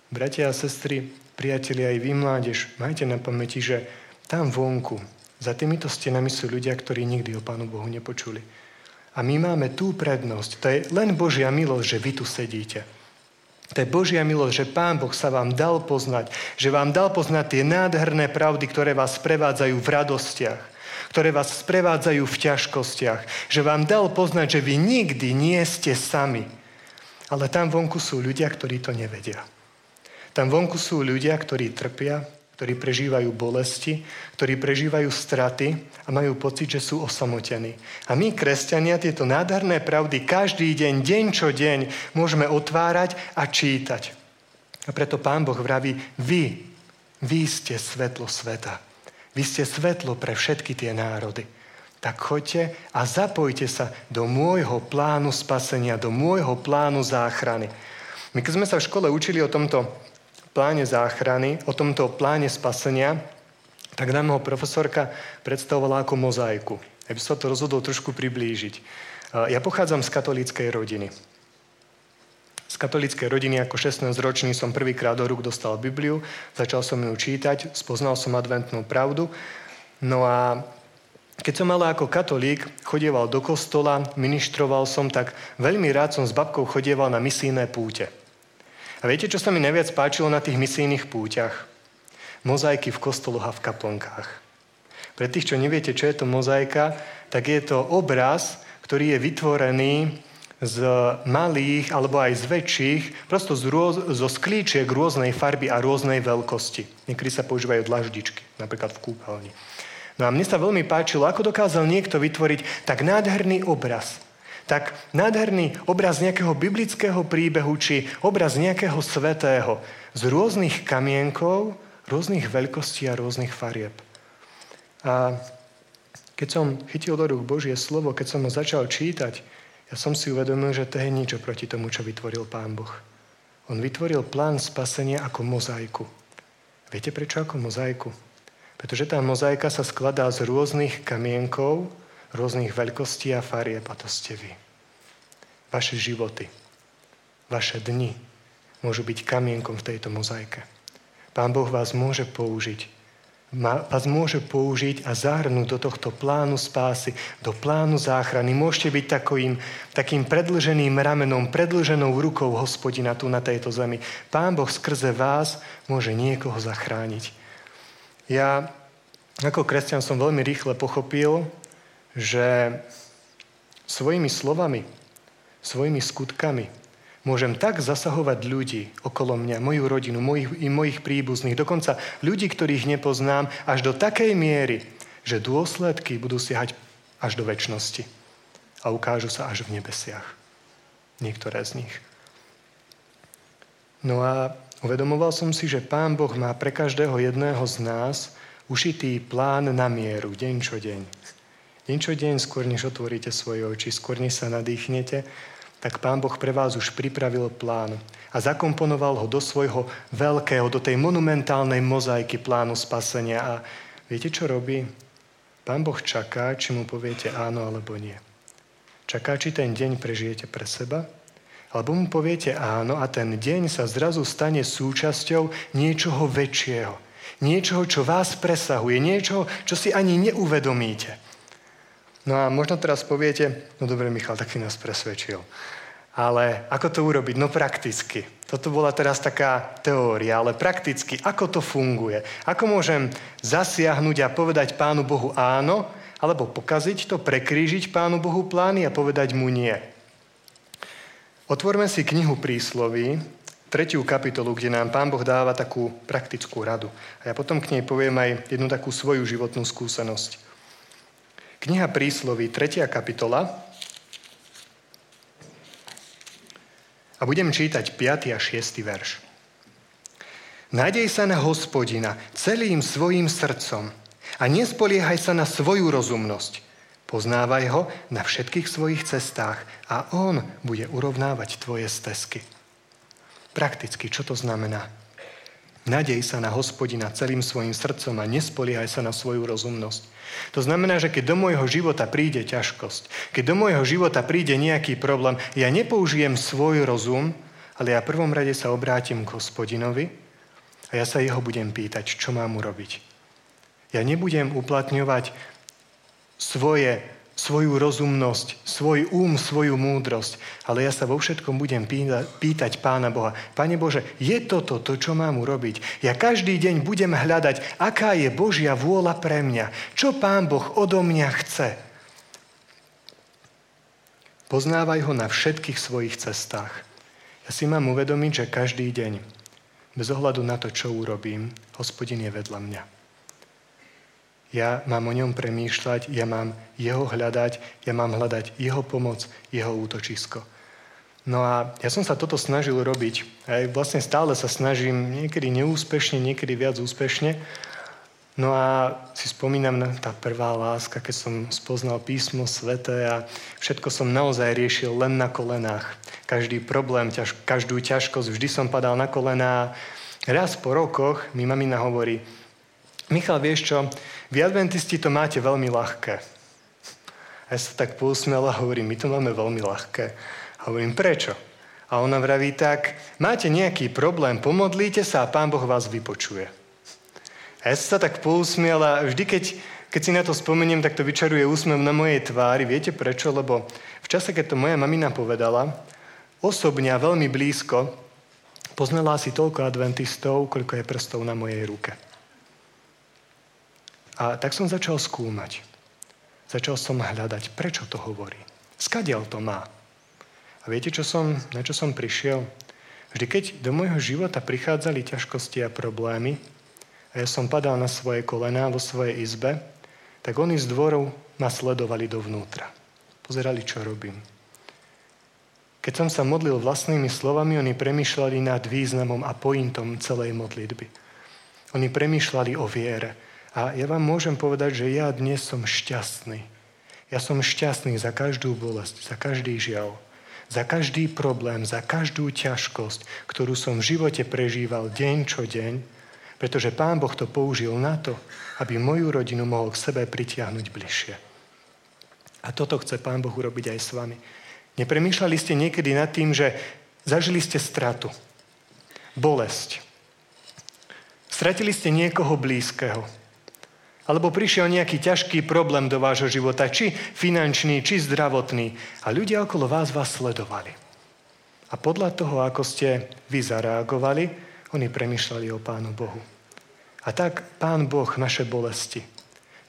Bratia a sestry, priatelia aj vy mládež, majte na pamäti, že tam vonku, za týmito stenami sú ľudia, ktorí nikdy o Pánu Bohu nepočuli. A my máme tú prednosť. To je len Božia milosť, že vy tu sedíte. To je Božia milosť, že Pán Boh sa vám dal poznať, že vám dal poznať tie nádherné pravdy, ktoré vás prevádzajú v radostiach, ktoré vás sprevádzajú v ťažkostiach, že vám dal poznať, že vy nikdy nie ste sami. Ale tam vonku sú ľudia, ktorí to nevedia. Tam vonku sú ľudia, ktorí trpia, ktorí prežívajú bolesti, ktorí prežívajú straty a majú pocit, že sú osamotení. A my, kresťania, tieto nádherné pravdy každý deň, deň čo deň, môžeme otvárať a čítať. A preto Pán Boh vraví, vy, vy ste svetlo sveta. Vy ste svetlo pre všetky tie národy. Tak choďte a zapojte sa do môjho plánu spasenia, do môjho plánu záchrany. My keď sme sa v škole učili o tomto pláne záchrany, o tomto pláne spasenia, tak nám ho profesorka predstavovala ako mozaiku. Ja by som to rozhodol trošku priblížiť. Ja pochádzam z katolíckej rodiny. Z katolíckej rodiny ako 16-ročný som prvýkrát do rúk dostal Bibliu, začal som ju čítať, spoznal som adventnú pravdu. No a keď som ale ako katolík chodieval do kostola, ministroval som, tak veľmi rád som s babkou chodieval na misijné púte. A viete, čo sa mi najviac páčilo na tých misijných púťach? Mozaiky v kostoloch a v kaplnkách. Pre tých, čo neviete, čo je to mozaika, tak je to obraz, ktorý je vytvorený z malých alebo aj z väčších, prosto z rôz, zo sklíčiek rôznej farby a rôznej veľkosti. Niekedy sa používajú dlaždičky, napríklad v kúpeľni. No a mne sa veľmi páčilo, ako dokázal niekto vytvoriť tak nádherný obraz, tak nádherný obraz nejakého biblického príbehu či obraz nejakého svetého z rôznych kamienkov, rôznych veľkostí a rôznych farieb. A keď som chytil do rúk Božie slovo, keď som ho začal čítať, ja som si uvedomil, že to je nič proti tomu, čo vytvoril Pán Boh. On vytvoril plán spasenia ako mozaiku. Viete prečo ako mozaiku? Pretože tá mozaika sa skladá z rôznych kamienkov, rôznych veľkostí a farieb a to ste vy. Vaše životy, vaše dni môžu byť kamienkom v tejto mozaike. Pán Boh vás môže použiť vás môže použiť a zahrnúť do tohto plánu spásy, do plánu záchrany. Môžete byť takým, takým predlženým ramenom, predlženou rukou hospodina tu na tejto zemi. Pán Boh skrze vás môže niekoho zachrániť. Ja ako kresťan som veľmi rýchle pochopil, že svojimi slovami, svojimi skutkami môžem tak zasahovať ľudí okolo mňa, moju rodinu, mojich, i mojich príbuzných, dokonca ľudí, ktorých nepoznám, až do takej miery, že dôsledky budú siahať až do väčšnosti a ukážu sa až v nebesiach. Niektoré z nich. No a uvedomoval som si, že Pán Boh má pre každého jedného z nás ušitý plán na mieru, deň čo deň. Deň čo deň, skôr než otvoríte svoje oči, skôr než sa nadýchnete, tak Pán Boh pre vás už pripravil plán a zakomponoval ho do svojho veľkého, do tej monumentálnej mozaiky plánu spasenia. A viete, čo robí? Pán Boh čaká, či mu poviete áno alebo nie. Čaká, či ten deň prežijete pre seba, alebo mu poviete áno a ten deň sa zrazu stane súčasťou niečoho väčšieho. Niečoho, čo vás presahuje, niečoho, čo si ani neuvedomíte. No a možno teraz poviete, no dobre Michal, tak si nás presvedčil. Ale ako to urobiť? No prakticky. Toto bola teraz taká teória, ale prakticky, ako to funguje? Ako môžem zasiahnuť a povedať Pánu Bohu áno, alebo pokaziť to, prekrížiť Pánu Bohu plány a povedať mu nie? Otvorme si knihu prísloví, tretiu kapitolu, kde nám Pán Boh dáva takú praktickú radu. A ja potom k nej poviem aj jednu takú svoju životnú skúsenosť. Kniha prísloví, tretia kapitola. A budem čítať 5. a 6. verš. Nádej sa na hospodina celým svojim srdcom a nespoliehaj sa na svoju rozumnosť, Poznávaj ho na všetkých svojich cestách a on bude urovnávať tvoje stezky. Prakticky, čo to znamená? Nadej sa na hospodina celým svojim srdcom a nespoliehaj sa na svoju rozumnosť. To znamená, že keď do môjho života príde ťažkosť, keď do môjho života príde nejaký problém, ja nepoužijem svoj rozum, ale ja prvom rade sa obrátim k hospodinovi a ja sa jeho budem pýtať, čo mám urobiť. Ja nebudem uplatňovať svoje, svoju rozumnosť, svoj úm, svoju múdrosť. Ale ja sa vo všetkom budem pýtať Pána Boha. Pane Bože, je toto to, čo mám urobiť? Ja každý deň budem hľadať, aká je Božia vôľa pre mňa. Čo Pán Boh odo mňa chce? Poznávaj ho na všetkých svojich cestách. Ja si mám uvedomiť, že každý deň, bez ohľadu na to, čo urobím, hospodin je vedľa mňa. Ja mám o ňom premýšľať, ja mám jeho hľadať, ja mám hľadať jeho pomoc, jeho útočisko. No a ja som sa toto snažil robiť. Aj vlastne stále sa snažím, niekedy neúspešne, niekedy viac úspešne. No a si spomínam na tá prvá láska, keď som spoznal písmo sveté a všetko som naozaj riešil len na kolenách. Každý problém, ťaž, každú ťažkosť, vždy som padal na kolená. Raz po rokoch mi mamina hovorí, Michal, vieš čo, vy adventisti to máte veľmi ľahké. A ja sa tak pousmiel a hovorím, my to máme veľmi ľahké. A hovorím, prečo? A ona vraví tak, máte nejaký problém, pomodlíte sa a Pán Boh vás vypočuje. A ja sa tak pousmiel a vždy, keď, keď si na to spomeniem, tak to vyčaruje úsmev na mojej tvári. Viete prečo? Lebo v čase, keď to moja mamina povedala, osobne a veľmi blízko, poznala si toľko adventistov, koľko je prstov na mojej ruke. A tak som začal skúmať. Začal som hľadať, prečo to hovorí. Skadiaľ to má. A viete, čo som, na čo som prišiel? Vždy, keď do môjho života prichádzali ťažkosti a problémy a ja som padal na svoje kolená vo svojej izbe, tak oni z dvorov ma sledovali dovnútra. Pozerali, čo robím. Keď som sa modlil vlastnými slovami, oni premýšľali nad významom a pointom celej modlitby. Oni premýšľali o viere. A ja vám môžem povedať, že ja dnes som šťastný. Ja som šťastný za každú bolesť, za každý žiaľ, za každý problém, za každú ťažkosť, ktorú som v živote prežíval deň čo deň, pretože Pán Boh to použil na to, aby moju rodinu mohol k sebe pritiahnuť bližšie. A toto chce Pán Boh urobiť aj s vami. Nepremýšľali ste niekedy nad tým, že zažili ste stratu, bolesť. Stratili ste niekoho blízkeho alebo prišiel nejaký ťažký problém do vášho života, či finančný, či zdravotný. A ľudia okolo vás vás sledovali. A podľa toho, ako ste vy zareagovali, oni premyšľali o Pánu Bohu. A tak Pán Boh naše bolesti,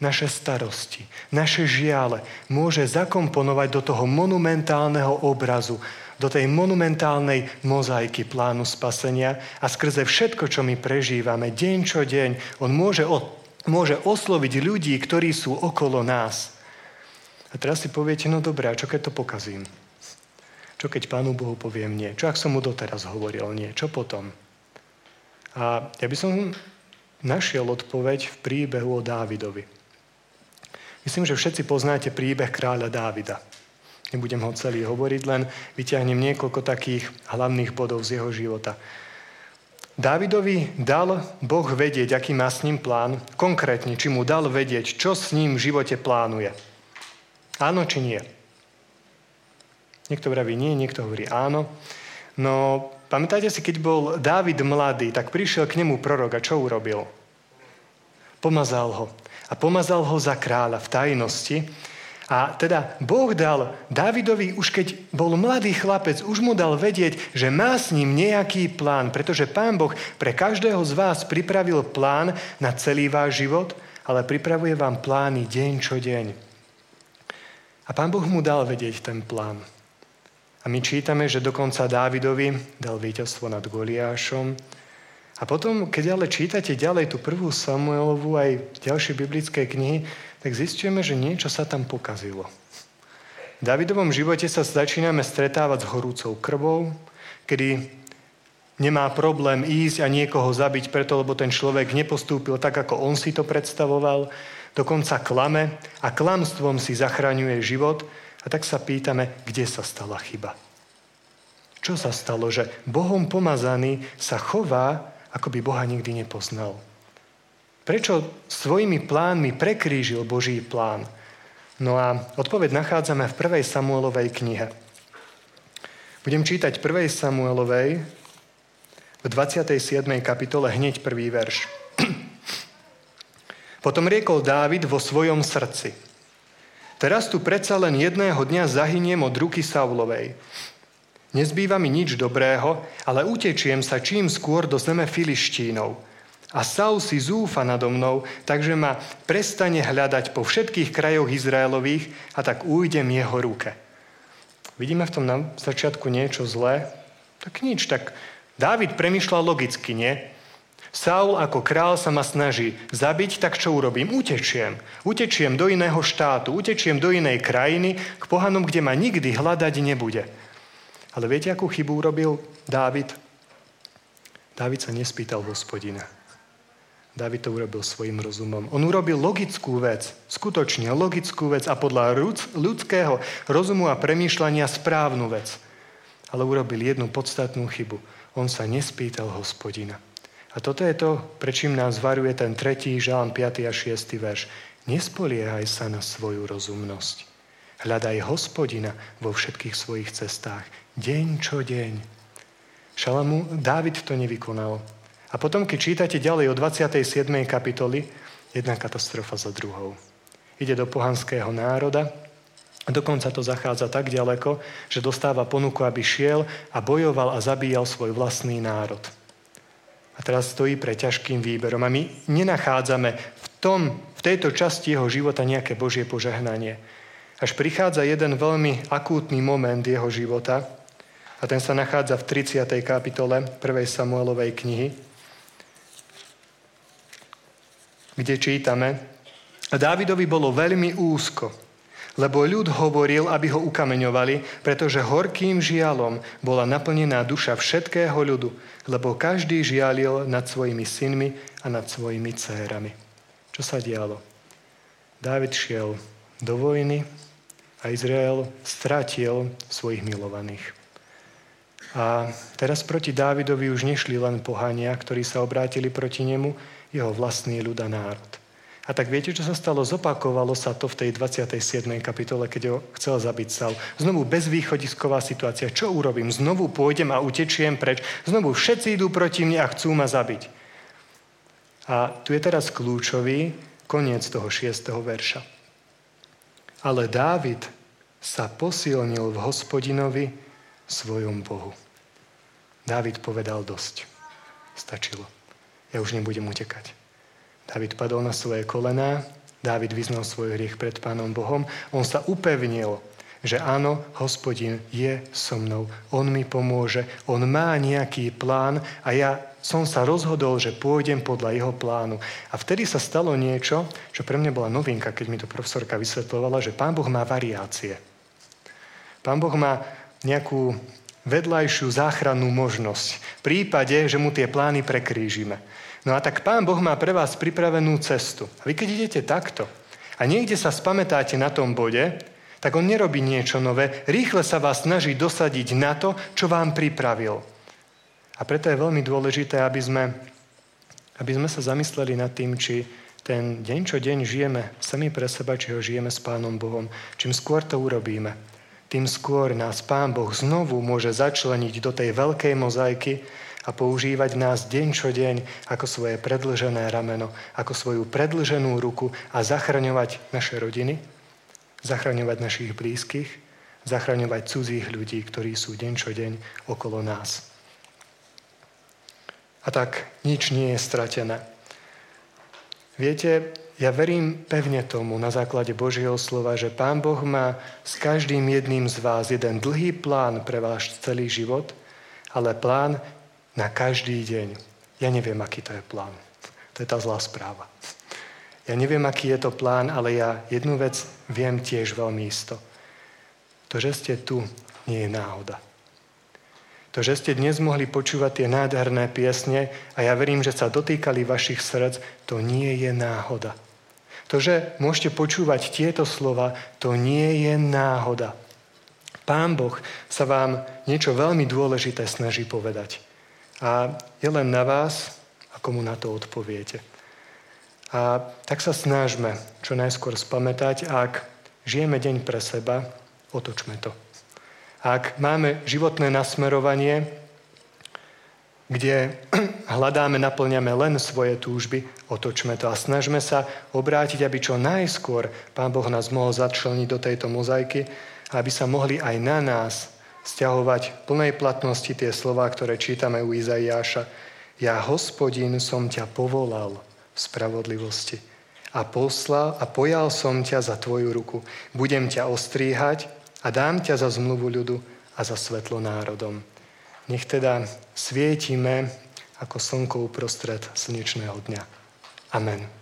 naše starosti, naše žiale môže zakomponovať do toho monumentálneho obrazu, do tej monumentálnej mozaiky plánu spasenia a skrze všetko, čo my prežívame, deň čo deň, on môže od môže osloviť ľudí, ktorí sú okolo nás. A teraz si poviete, no dobré, a čo keď to pokazím? Čo keď Pánu Bohu poviem nie? Čo ak som mu doteraz hovoril nie? Čo potom? A ja by som našiel odpoveď v príbehu o Dávidovi. Myslím, že všetci poznáte príbeh kráľa Dávida. Nebudem ho celý hovoriť, len vyťahnem niekoľko takých hlavných bodov z jeho života. Dávidovi dal Boh vedieť, aký má s ním plán, konkrétne, či mu dal vedieť, čo s ním v živote plánuje. Áno či nie? Niekto vraví nie, niekto hovorí áno. No, pamätáte si, keď bol Dávid mladý, tak prišiel k nemu prorok a čo urobil? Pomazal ho. A pomazal ho za kráľa v tajnosti a teda Boh dal Dávidovi, už keď bol mladý chlapec, už mu dal vedieť, že má s ním nejaký plán, pretože Pán Boh pre každého z vás pripravil plán na celý váš život, ale pripravuje vám plány deň čo deň. A Pán Boh mu dal vedieť ten plán. A my čítame, že dokonca Dávidovi dal víťazstvo nad Goliášom. A potom, keď ale čítate ďalej tú prvú Samuelovu aj ďalšie biblické knihy, tak zistíme, že niečo sa tam pokazilo. V Davidovom živote sa začíname stretávať s horúcou krvou, kedy nemá problém ísť a niekoho zabiť preto, lebo ten človek nepostúpil tak, ako on si to predstavoval, dokonca klame a klamstvom si zachraňuje život a tak sa pýtame, kde sa stala chyba. Čo sa stalo, že Bohom pomazaný sa chová, ako by Boha nikdy nepoznal. Prečo svojimi plánmi prekrížil Boží plán? No a odpoveď nachádzame v 1. Samuelovej knihe. Budem čítať 1. Samuelovej v 27. kapitole hneď prvý verš. Potom riekol Dávid vo svojom srdci. Teraz tu predsa len jedného dňa zahyniem od ruky Saulovej. Nezbýva mi nič dobrého, ale utečiem sa čím skôr do zeme Filištínov – a Saul si zúfa nado mnou, takže ma prestane hľadať po všetkých krajoch Izraelových a tak ujdem jeho ruke. Vidíme v tom na začiatku niečo zlé? Tak nič, tak Dávid premyšľa logicky, nie? Saul ako král sa ma snaží zabiť, tak čo urobím? Utečiem. Utečiem do iného štátu, utečiem do inej krajiny, k pohanom, kde ma nikdy hľadať nebude. Ale viete, akú chybu urobil Dávid? Dávid sa nespýtal hospodina. David to urobil svojim rozumom. On urobil logickú vec, skutočne logickú vec a podľa ľudského rozumu a premýšľania správnu vec. Ale urobil jednu podstatnú chybu. On sa nespýtal hospodina. A toto je to, prečím nás varuje ten tretí žálm, 5. a 6. verš. Nespoliehaj sa na svoju rozumnosť. Hľadaj hospodina vo všetkých svojich cestách. Deň čo deň. Šalamu, Dávid to nevykonal. A potom, keď čítate ďalej o 27. kapitoli, jedna katastrofa za druhou. Ide do pohanského národa, dokonca to zachádza tak ďaleko, že dostáva ponuku, aby šiel a bojoval a zabíjal svoj vlastný národ. A teraz stojí pre ťažkým výberom. A my nenachádzame v, tom, v tejto časti jeho života nejaké Božie požehnanie. Až prichádza jeden veľmi akútny moment jeho života, a ten sa nachádza v 30. kapitole 1. Samuelovej knihy, kde čítame, Dávidovi bolo veľmi úzko, lebo ľud hovoril, aby ho ukameňovali, pretože horkým žialom bola naplnená duša všetkého ľudu, lebo každý žialil nad svojimi synmi a nad svojimi dcérami. Čo sa dialo? Dávid šiel do vojny a Izrael stratil svojich milovaných. A teraz proti Dávidovi už nešli len pohania, ktorí sa obrátili proti nemu, jeho vlastný ľud a národ. A tak viete, čo sa stalo? Zopakovalo sa to v tej 27. kapitole, keď ho chcel zabiť Saul. Znovu bezvýchodisková situácia. Čo urobím? Znovu pôjdem a utečiem preč. Znovu všetci idú proti mne a chcú ma zabiť. A tu je teraz kľúčový koniec toho 6. verša. Ale Dávid sa posilnil v hospodinovi svojom Bohu. Dávid povedal dosť. Stačilo ja už nebudem utekať. David padol na svoje kolená, Dávid vyznal svoj hriech pred Pánom Bohom. On sa upevnil, že áno, hospodin je so mnou. On mi pomôže, on má nejaký plán a ja som sa rozhodol, že pôjdem podľa jeho plánu. A vtedy sa stalo niečo, čo pre mňa bola novinka, keď mi to profesorka vysvetlovala, že Pán Boh má variácie. Pán Boh má nejakú vedľajšiu záchrannú možnosť. V prípade, že mu tie plány prekrížime. No a tak Pán Boh má pre vás pripravenú cestu. A vy keď idete takto a niekde sa spamätáte na tom bode, tak on nerobí niečo nové, rýchle sa vás snaží dosadiť na to, čo vám pripravil. A preto je veľmi dôležité, aby sme, aby sme sa zamysleli nad tým, či ten deň čo deň žijeme sami pre seba, či ho žijeme s Pánom Bohom. Čím skôr to urobíme, tým skôr nás Pán Boh znovu môže začleniť do tej veľkej mozaiky a používať nás deň čo deň ako svoje predlžené rameno, ako svoju predlženú ruku a zachraňovať naše rodiny, zachraňovať našich blízkych, zachraňovať cudzích ľudí, ktorí sú deň čo deň okolo nás. A tak nič nie je stratené. Viete, ja verím pevne tomu na základe Božieho slova, že Pán Boh má s každým jedným z vás jeden dlhý plán pre váš celý život, ale plán na každý deň. Ja neviem, aký to je plán. To je tá zlá správa. Ja neviem, aký je to plán, ale ja jednu vec viem tiež veľmi isto. To, že ste tu, nie je náhoda. To, že ste dnes mohli počúvať tie nádherné piesne a ja verím, že sa dotýkali vašich srdc, to nie je náhoda. To, že môžete počúvať tieto slova, to nie je náhoda. Pán Boh sa vám niečo veľmi dôležité snaží povedať. A je len na vás, ako mu na to odpoviete. A tak sa snažme čo najskôr spamätať, ak žijeme deň pre seba, otočme to. Ak máme životné nasmerovanie, kde hľadáme, naplňame len svoje túžby, otočme to a snažme sa obrátiť, aby čo najskôr Pán Boh nás mohol začleniť do tejto mozaiky, aby sa mohli aj na nás stiahovať plnej platnosti tie slova, ktoré čítame u Izaiáša. Ja, hospodin, som ťa povolal v spravodlivosti a poslal a pojal som ťa za tvoju ruku. Budem ťa ostríhať a dám ťa za zmluvu ľudu a za svetlo národom. Nech teda svietime ako slnko uprostred slnečného dňa. Amen.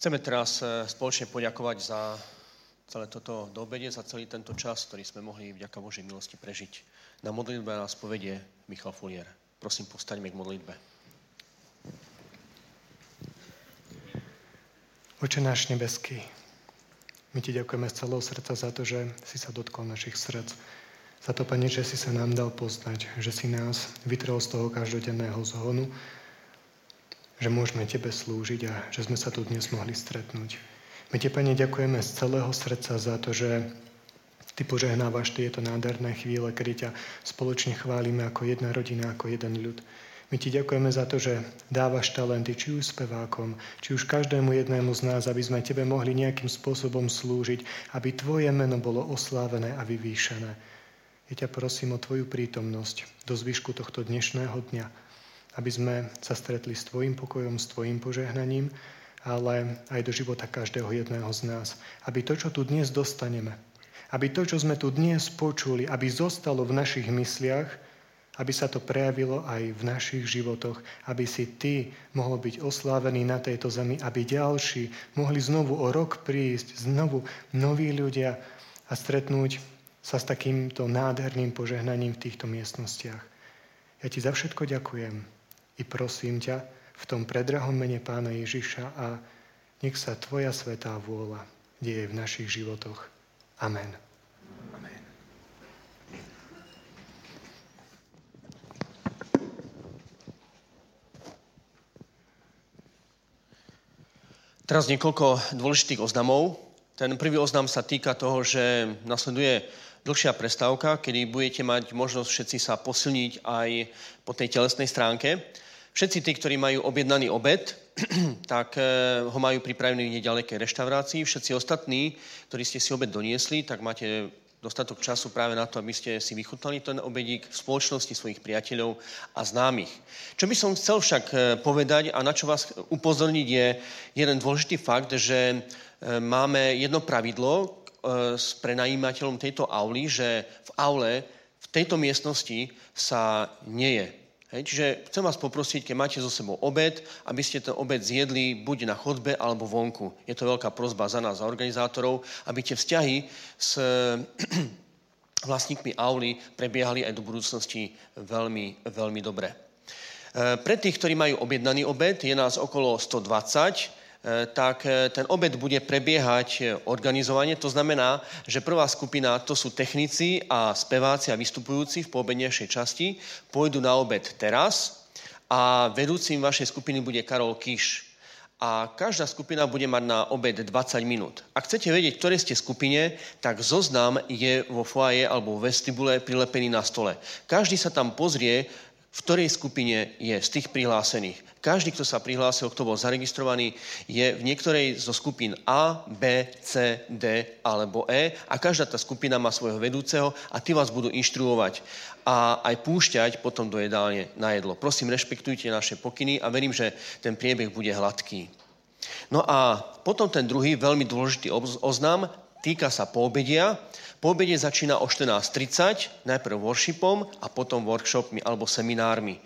Chceme teraz e, spoločne poďakovať za celé toto dobede, za celý tento čas, ktorý sme mohli vďaka Božej milosti prežiť. Na modlitbe nás povedie Michal Fulier. Prosím, postaňme k modlitbe. Oče náš nebeský, my ti ďakujeme z celého srdca za to, že si sa dotkol našich srdc. Za to, Pane, že si sa nám dal poznať, že si nás vytrel z toho každodenného zhonu, že môžeme Tebe slúžiť a že sme sa tu dnes mohli stretnúť. My Te, Pane, ďakujeme z celého srdca za to, že Ty požehnávaš tieto nádherné chvíle, kedy ťa spoločne chválime ako jedna rodina, ako jeden ľud. My ti ďakujeme za to, že dávaš talenty, či už spevákom, či už každému jednému z nás, aby sme tebe mohli nejakým spôsobom slúžiť, aby tvoje meno bolo oslávené a vyvýšené. Ja ťa prosím o tvoju prítomnosť do zvyšku tohto dnešného dňa, aby sme sa stretli s tvojim pokojom, s tvojim požehnaním, ale aj do života každého jedného z nás. Aby to, čo tu dnes dostaneme, aby to, čo sme tu dnes počuli, aby zostalo v našich mysliach, aby sa to prejavilo aj v našich životoch, aby si Ty mohol byť oslávený na tejto zemi, aby ďalší mohli znovu o rok prísť, znovu noví ľudia a stretnúť sa s takýmto nádherným požehnaním v týchto miestnostiach. Ja Ti za všetko ďakujem i prosím ťa v tom predrahom mene Pána Ježiša a nech sa Tvoja svetá vôľa deje v našich životoch. Amen. Teraz niekoľko dôležitých oznamov. Ten prvý oznam sa týka toho, že nasleduje dlhšia prestávka, kedy budete mať možnosť všetci sa posilniť aj po tej telesnej stránke. Všetci tí, ktorí majú objednaný obed, tak eh, ho majú pripravený v nedalekej reštaurácii. Všetci ostatní, ktorí ste si obed doniesli, tak máte dostatok času práve na to, aby ste si vychutnali ten obedík v spoločnosti svojich priateľov a známych. Čo by som chcel však e, povedať a na čo vás upozorniť je jeden dôležitý fakt, že e, máme jedno pravidlo s prenajímateľom tejto auly, že v aule v tejto miestnosti sa nie je. Hej, čiže chcem vás poprosiť, keď máte so sebou obed, aby ste ten obed zjedli buď na chodbe alebo vonku. Je to veľká prozba za nás, za organizátorov, aby tie vzťahy s vlastníkmi auly prebiehali aj do budúcnosti veľmi, veľmi dobre. E, pre tých, ktorí majú objednaný obed, je nás okolo 120, E, tak e, ten obed bude prebiehať e, organizovanie. To znamená, že prvá skupina to sú technici a speváci a vystupujúci v poobednejšej časti. Pôjdu na obed teraz a vedúcim vašej skupiny bude Karol Kiš. A každá skupina bude mať na obed 20 minút. Ak chcete vedieť, ktoré ste skupine, tak zoznam je vo foaje alebo v vestibule prilepený na stole. Každý sa tam pozrie, v ktorej skupine je z tých prihlásených. Každý, kto sa prihlásil, kto bol zaregistrovaný, je v niektorej zo skupín A, B, C, D alebo E a každá tá skupina má svojho vedúceho a tí vás budú inštruovať a aj púšťať potom do jedálne na jedlo. Prosím, rešpektujte naše pokyny a verím, že ten priebeh bude hladký. No a potom ten druhý veľmi dôležitý oznam týka sa poobedia. Po obede začína o 14.30, najprv worshipom a potom workshopmi alebo seminármi.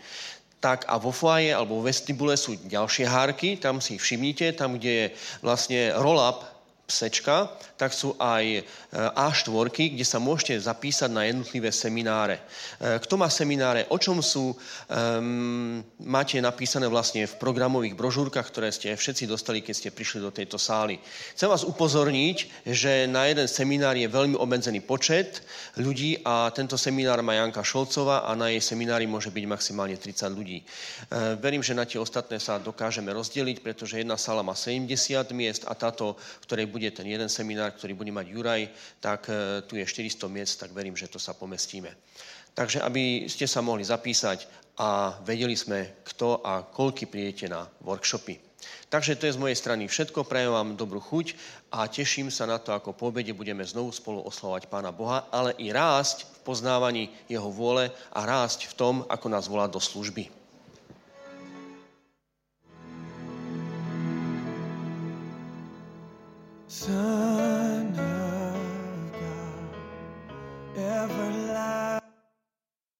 Tak a vo foaje alebo v vestibule sú ďalšie hárky, tam si všimnite, tam, kde je vlastne roll-up psečka, tak sú aj e, A4, kde sa môžete zapísať na jednotlivé semináre. E, kto má semináre, o čom sú, um, máte napísané vlastne v programových brožúrkach, ktoré ste všetci dostali, keď ste prišli do tejto sály. Chcem vás upozorniť, že na jeden seminár je veľmi obmedzený počet ľudí a tento seminár má Janka Šolcova a na jej seminári môže byť maximálne 30 ľudí. E, verím, že na tie ostatné sa dokážeme rozdeliť, pretože jedna sála má 70 miest a táto, ktorej bude ten jeden seminár, ktorý bude mať Juraj, tak e, tu je 400 miest, tak verím, že to sa pomestíme. Takže aby ste sa mohli zapísať a vedeli sme, kto a koľky prídete na workshopy. Takže to je z mojej strany všetko. Prajem vám dobrú chuť a teším sa na to, ako po obede budeme znovu spolu oslovať Pána Boha, ale i rásť v poznávaní Jeho vôle a rásť v tom, ako nás volá do služby. Son of God, everlasting.